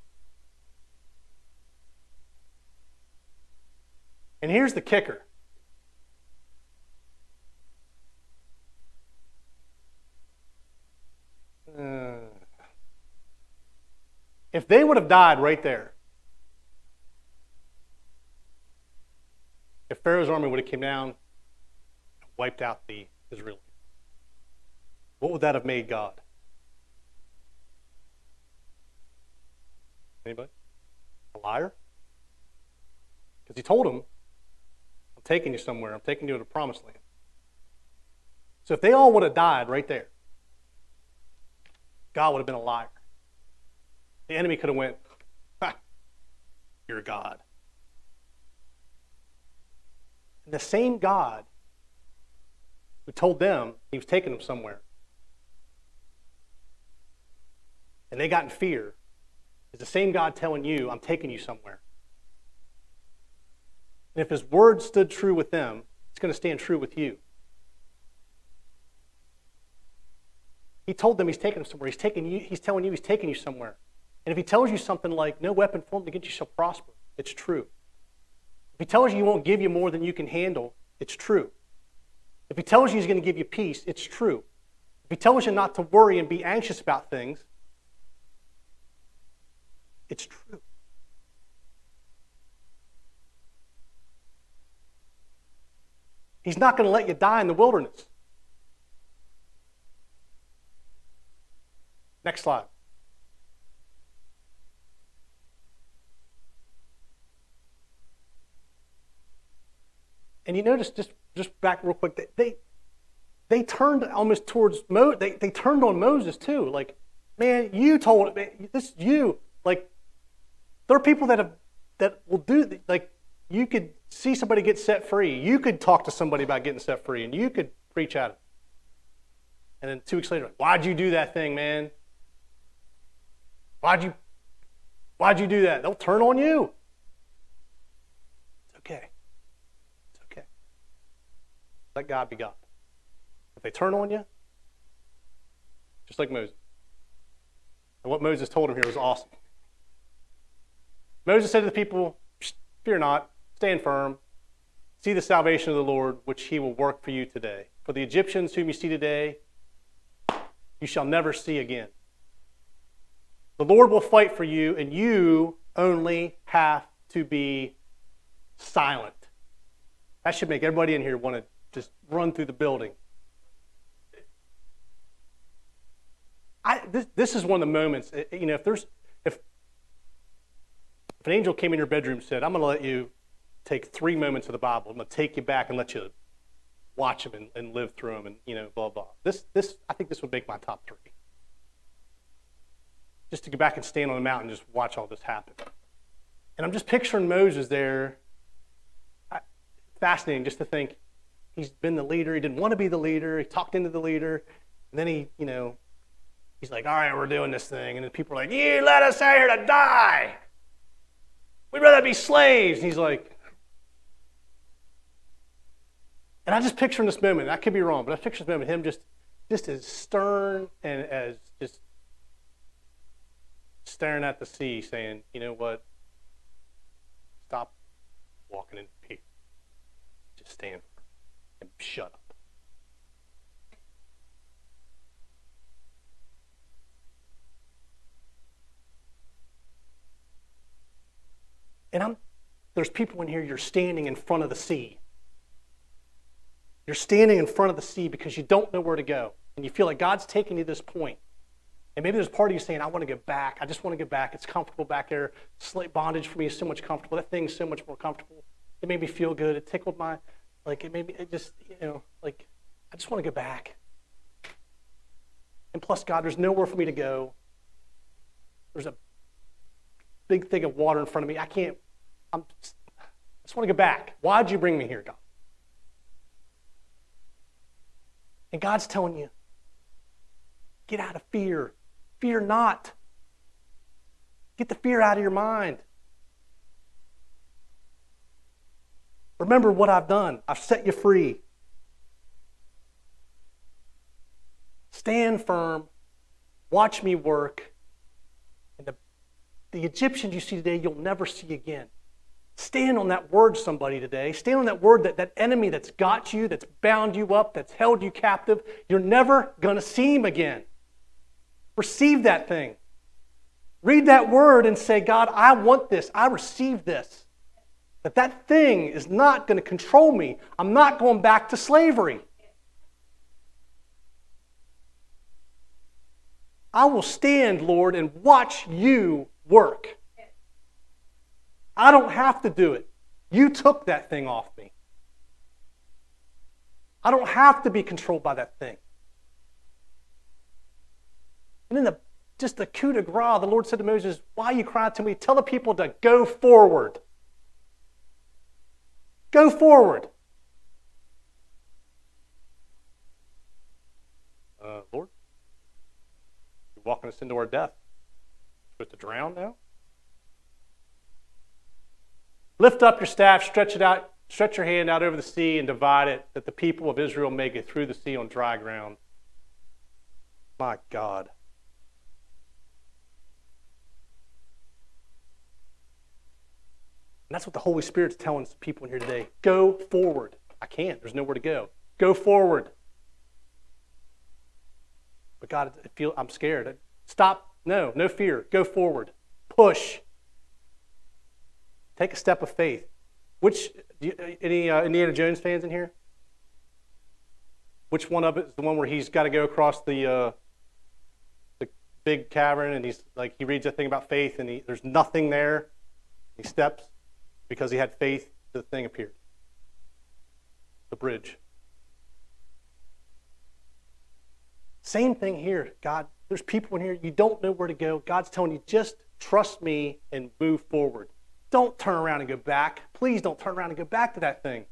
B: And here's the kicker Uh, if they would have died right there, if Pharaoh's army would have came down and wiped out the Israelites, what would that have made God? Anybody? A liar? Because he told them, I'm taking you somewhere. I'm taking you to the promised land. So if they all would have died right there, God would have been a liar. The enemy could have went, ha, you're God. And the same God who told them he was taking them somewhere, and they got in fear, is the same God telling you, I'm taking you somewhere. And if his word stood true with them, it's going to stand true with you. He told them he's taking them somewhere. He's taking you, he's telling you he's taking you somewhere. And if he tells you something like, no weapon formed against you shall prosper, it's true. If he tells you he won't give you more than you can handle, it's true. If he tells you he's going to give you peace, it's true. If he tells you not to worry and be anxious about things, it's true. He's not going to let you die in the wilderness. Next slide. And you notice, just, just back real quick, they, they, they turned almost towards Mo. They, they turned on Moses too. Like, man, you told me this. You like, there are people that have that will do like you could see somebody get set free. You could talk to somebody about getting set free, and you could preach at it. And then two weeks later, why'd you do that thing, man? Why'd you why'd you do that? They'll turn on you. It's okay. It's okay. Let God be God. If they turn on you, just like Moses. And what Moses told him here was awesome. Moses said to the people, Fear not, stand firm, see the salvation of the Lord, which he will work for you today. For the Egyptians whom you see today, you shall never see again. The Lord will fight for you, and you only have to be silent. That should make everybody in here want to just run through the building. I, this, this is one of the moments, eh, you know, if there's, if, if an angel came in your bedroom and said, I'm going to let you take three moments of the Bible, I'm going to take you back and let you watch them and, and live through them and, you know, blah, blah. This, this, I think this would make my top three just to go back and stand on the mountain and just watch all this happen. And I'm just picturing Moses there. Fascinating just to think he's been the leader. He didn't want to be the leader. He talked into the leader. And then he, you know, he's like, all right, we're doing this thing. And then people are like, you let us out here to die. We'd rather be slaves. And he's like, and I just picture in this moment, I could be wrong, but I picture this moment, him just, just as stern and as just staring at the sea, saying, you know what? Stop walking in peace. Just stand and shut up. And I'm, there's people in here, you're standing in front of the sea. You're standing in front of the sea because you don't know where to go. And you feel like God's taking you to this point. And maybe there's part of you saying, I want to get back. I just want to get back. It's comfortable back there. Slave bondage for me is so much comfortable. That thing's so much more comfortable. It made me feel good. It tickled my, like, it made me, it just, you know, like, I just want to get back. And plus, God, there's nowhere for me to go. There's a big thing of water in front of me. I can't, I'm, I just want to get back. Why'd you bring me here, God? And God's telling you, get out of fear. Fear not. Get the fear out of your mind. Remember what I've done. I've set you free. Stand firm. Watch me work. And the, the Egyptians you see today, you'll never see again. Stand on that word, somebody, today. Stand on that word, that, that enemy that's got you, that's bound you up, that's held you captive. You're never going to see him again. Receive that thing. Read that word and say, God, I want this. I receive this. That that thing is not going to control me. I'm not going back to slavery. I will stand, Lord, and watch you work. I don't have to do it. You took that thing off me. I don't have to be controlled by that thing. And then the, just the coup de grace, the Lord said to Moses, Why you cry to me? Tell the people to go forward. Go forward. Uh, Lord, you're walking us into our death. We're supposed to drown now? Lift up your staff, stretch it out, stretch your hand out over the sea and divide it, that the people of Israel may get through the sea on dry ground. My God. And that's what the Holy Spirit's telling people in here today. Go forward. I can't. There's nowhere to go. Go forward. But God, I feel I'm scared. Stop. No, no fear. Go forward. Push. Take a step of faith. Which any uh, Indiana Jones fans in here? Which one of it is the one where he's got to go across the uh, the big cavern and he's like he reads a thing about faith and he, there's nothing there. He steps because he had faith. The thing appeared. The bridge. Same thing here. God, there's people in here, you don't know where to go. God's telling you, just trust me and move forward. Don't turn around and go back. Please don't turn around and go back to that thing.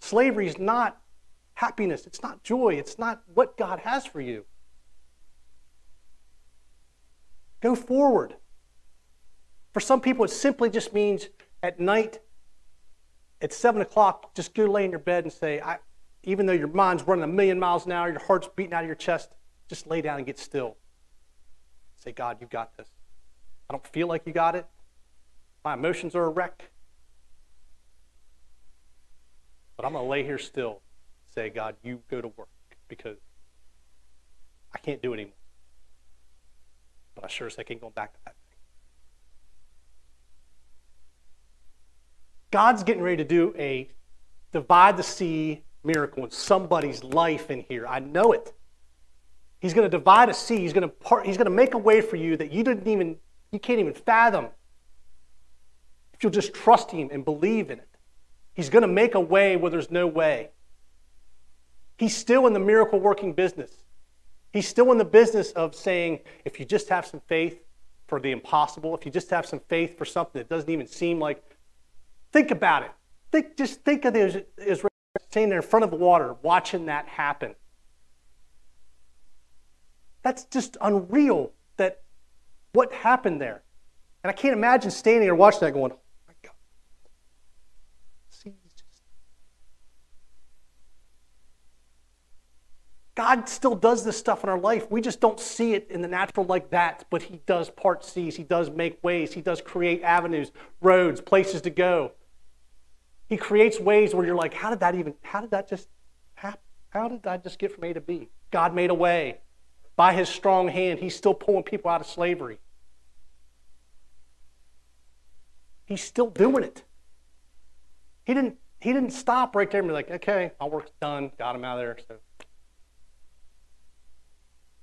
B: Slavery is not happiness, it's not joy, it's not what God has for you. Go forward. For some people, it simply just means at night, at 7 o'clock, just go lay in your bed and say, I, even though your mind's running a million miles an hour, your heart's beating out of your chest, just lay down and get still. Say, God, you got this. I don't feel like you got it. My emotions are a wreck. But I'm going to lay here still. Say, God, you go to work because I can't do it anymore. But I sure as heck ain't going back to that God's getting ready to do a divide the sea miracle in somebody's life in here. I know it. He's going to divide a sea. He's going to part, he's going to make a way for you that you didn't even you can't even fathom if you'll just trust Him and believe in it. He's going to make a way where there's no way. He's still in the miracle working business. He's still in the business of saying, if you just have some faith for the impossible, if you just have some faith for something that doesn't even seem like, think about it. Think, just think of the Israelites standing in front of the water, watching that happen. That's just unreal that what happened there. And I can't imagine standing there watching that going, God still does this stuff in our life. We just don't see it in the natural like that, but He does part seas. He does make ways. He does create avenues, roads, places to go. He creates ways where you're like, how did that even, how did that just happen? How did I just get from A to B? God made a way. By His strong hand, He's still pulling people out of slavery. He's still doing it. He didn't, he didn't stop right there and be like, okay, my work's done, got him out of there. So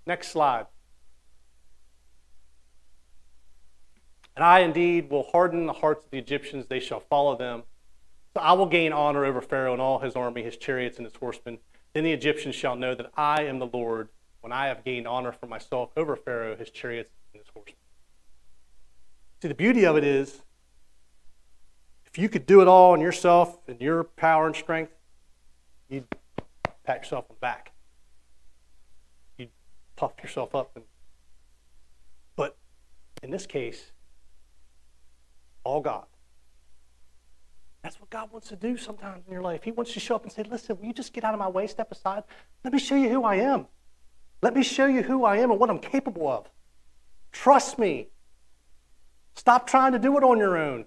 B: Next slide. And I indeed will harden the hearts of the Egyptians, they shall follow them. So I will gain honor over Pharaoh and all his army, his chariots, and his horsemen. Then the Egyptians shall know that I am the Lord when I have gained honor for myself over Pharaoh, his chariots, and his horsemen. See, the beauty of it is if you could do it all in yourself and your power and strength, you'd pat yourself on the back puff yourself up. And, but in this case, all God. That's what God wants to do sometimes in your life. He wants to show up and say, Listen, will you just get out of my way, step aside? Let me show you who I am. Let me show you who I am and what I'm capable of. Trust me. Stop trying to do it on your own.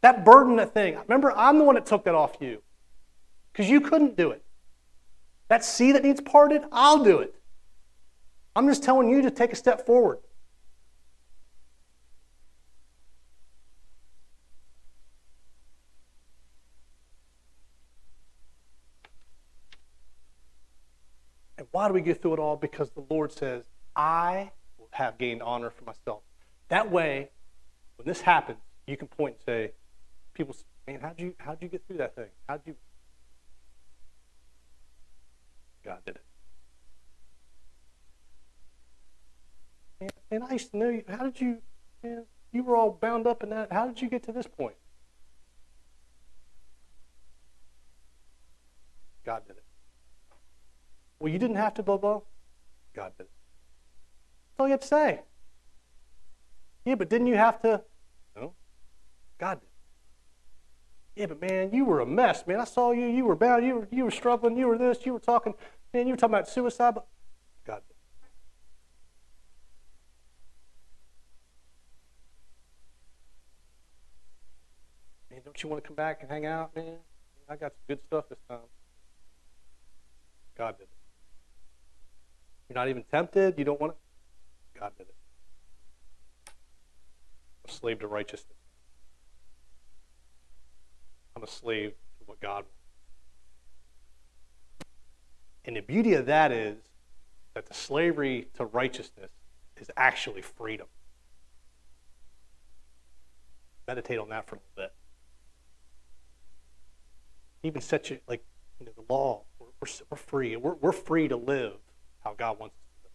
B: That burden, that thing. Remember, I'm the one that took that off you because you couldn't do it. That sea that needs parted, I'll do it. I'm just telling you to take a step forward. And why do we get through it all? Because the Lord says, I will have gained honor for myself. That way, when this happens, you can point and say, people man, how'd you, how'd you get through that thing? How'd you? God did it. And I used to know you. How did you, man, you were all bound up in that. How did you get to this point? God did it. Well, you didn't have to, blah, blah. God did it. That's all you have to say. Yeah, but didn't you have to? No. God did. Yeah, but man, you were a mess, man. I saw you. You were bound. You were, you were struggling. You were this. You were talking. Man, you were talking about suicide. But God did. Man, you want to come back and hang out, man? I got some good stuff this time. God did it. You're not even tempted. You don't want it. God did it. I'm a slave to righteousness. I'm a slave to what God wants. And the beauty of that is that the slavery to righteousness is actually freedom. Meditate on that for a little bit. Even set you like you know the law. We're, we're, we're free. We're, we're free to live how God wants us to live.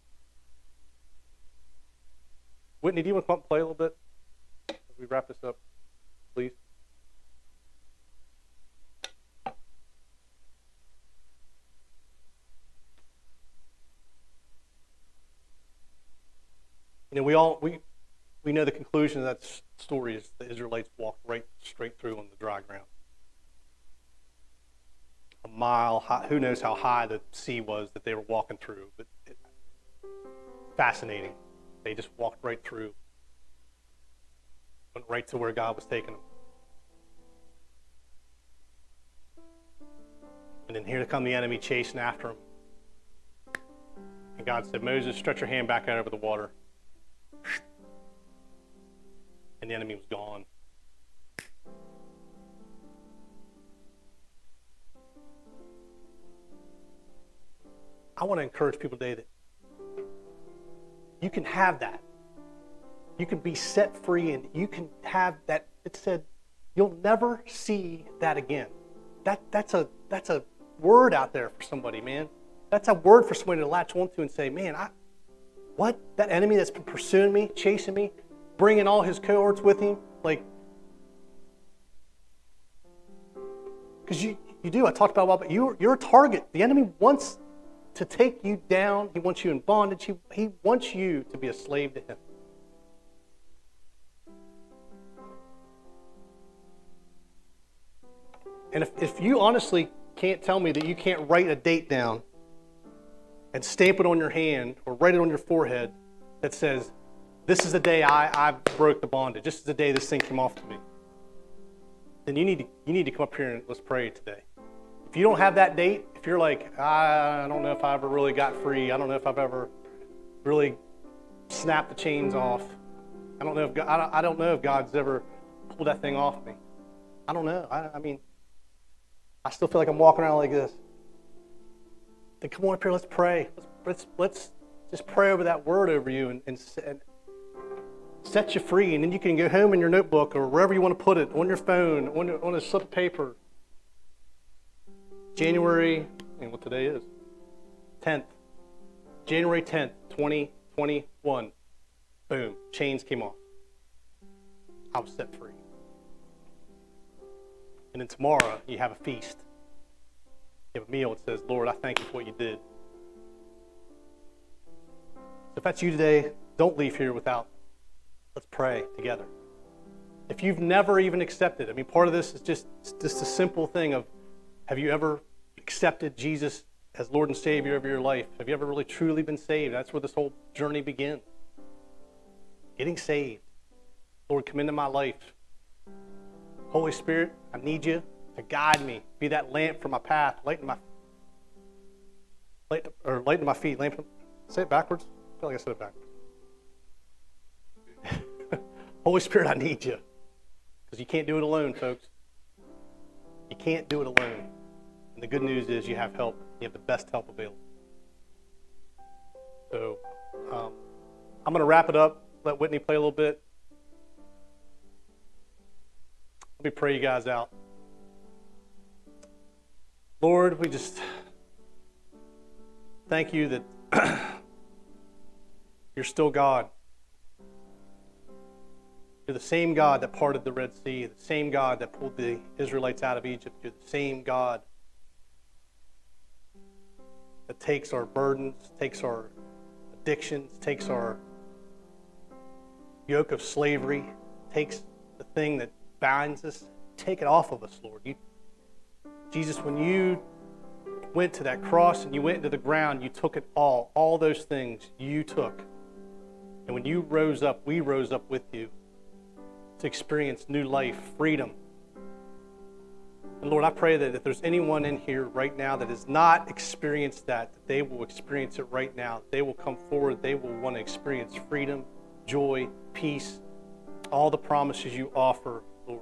B: Whitney, do you want to come play a little bit as we wrap this up, please? You know, we all we we know the conclusion of that story is the Israelites walked right straight through on the dry ground. A mile high, who knows how high the sea was that they were walking through, but it, fascinating. They just walked right through, went right to where God was taking them. And then here come the enemy chasing after them. And God said, Moses, stretch your hand back out over the water. And the enemy was gone. I want to encourage people today that you can have that. You can be set free and you can have that. It said, you'll never see that again. That, that's, a, that's a word out there for somebody, man. That's a word for somebody to latch onto and say, man, I, what? That enemy that's been pursuing me, chasing me, bringing all his cohorts with him? Like, because you, you do. I talked about a while, but you're, you're a target. The enemy wants to take you down. He wants you in bondage. He, he wants you to be a slave to him. And if, if you honestly can't tell me that you can't write a date down and stamp it on your hand or write it on your forehead that says, This is the day I, I broke the bondage. This is the day this thing came off to me. Then you need to, you need to come up here and let's pray today. If you don't have that date, if you're like, ah, I don't know if I ever really got free, I don't know if I've ever really snapped the chains off. I don't know if God, I, don't, know if God's ever pulled that thing off me. I don't know. I, I mean, I still feel like I'm walking around like this. Then come on up here, let's pray. Let's, let's, let's just pray over that word over you and, and, and set you free. And then you can go home in your notebook or wherever you want to put it, on your phone, on, on a slip of paper. January, and what today is, 10th. January 10th, 2021. Boom, chains came off. I was set free. And then tomorrow, you have a feast. You have a meal. It says, Lord, I thank you for what you did. So if that's you today, don't leave here without, let's pray together. If you've never even accepted, I mean, part of this is just, just a simple thing of have you ever accepted Jesus as Lord and Savior of your life? Have you ever really truly been saved? That's where this whole journey begins. Getting saved. Lord, come into my life. Holy Spirit, I need you to guide me. Be that lamp for my path, light my light or light in my feet. Lamp. Say it backwards. I feel like I said it backwards. [LAUGHS] Holy Spirit, I need you. Because you can't do it alone, folks. You can't do it alone. And the good news is you have help. You have the best help available. So um, I'm going to wrap it up. Let Whitney play a little bit. Let me pray you guys out. Lord, we just thank you that [CLEARS THROAT] you're still God. You're the same God that parted the Red Sea, the same God that pulled the Israelites out of Egypt. You're the same God that takes our burdens, takes our addictions, takes our yoke of slavery, takes the thing that binds us take it off of us, Lord. You, Jesus, when you went to that cross and you went into the ground, you took it all. All those things you took. And when you rose up, we rose up with you to experience new life, freedom. And Lord, I pray that if there's anyone in here right now that has not experienced that, that they will experience it right now. They will come forward. They will want to experience freedom, joy, peace, all the promises you offer, Lord.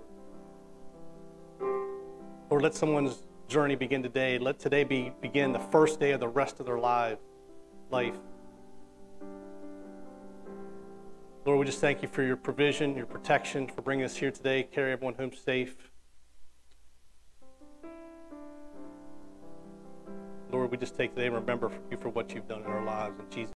B: Lord, let someone's journey begin today. Let today be begin the first day of the rest of their life. Life. Lord, we just thank you for your provision, your protection, for bringing us here today. Carry everyone home safe. Lord, we just take today and remember you for what you've done in our lives. In Jesus'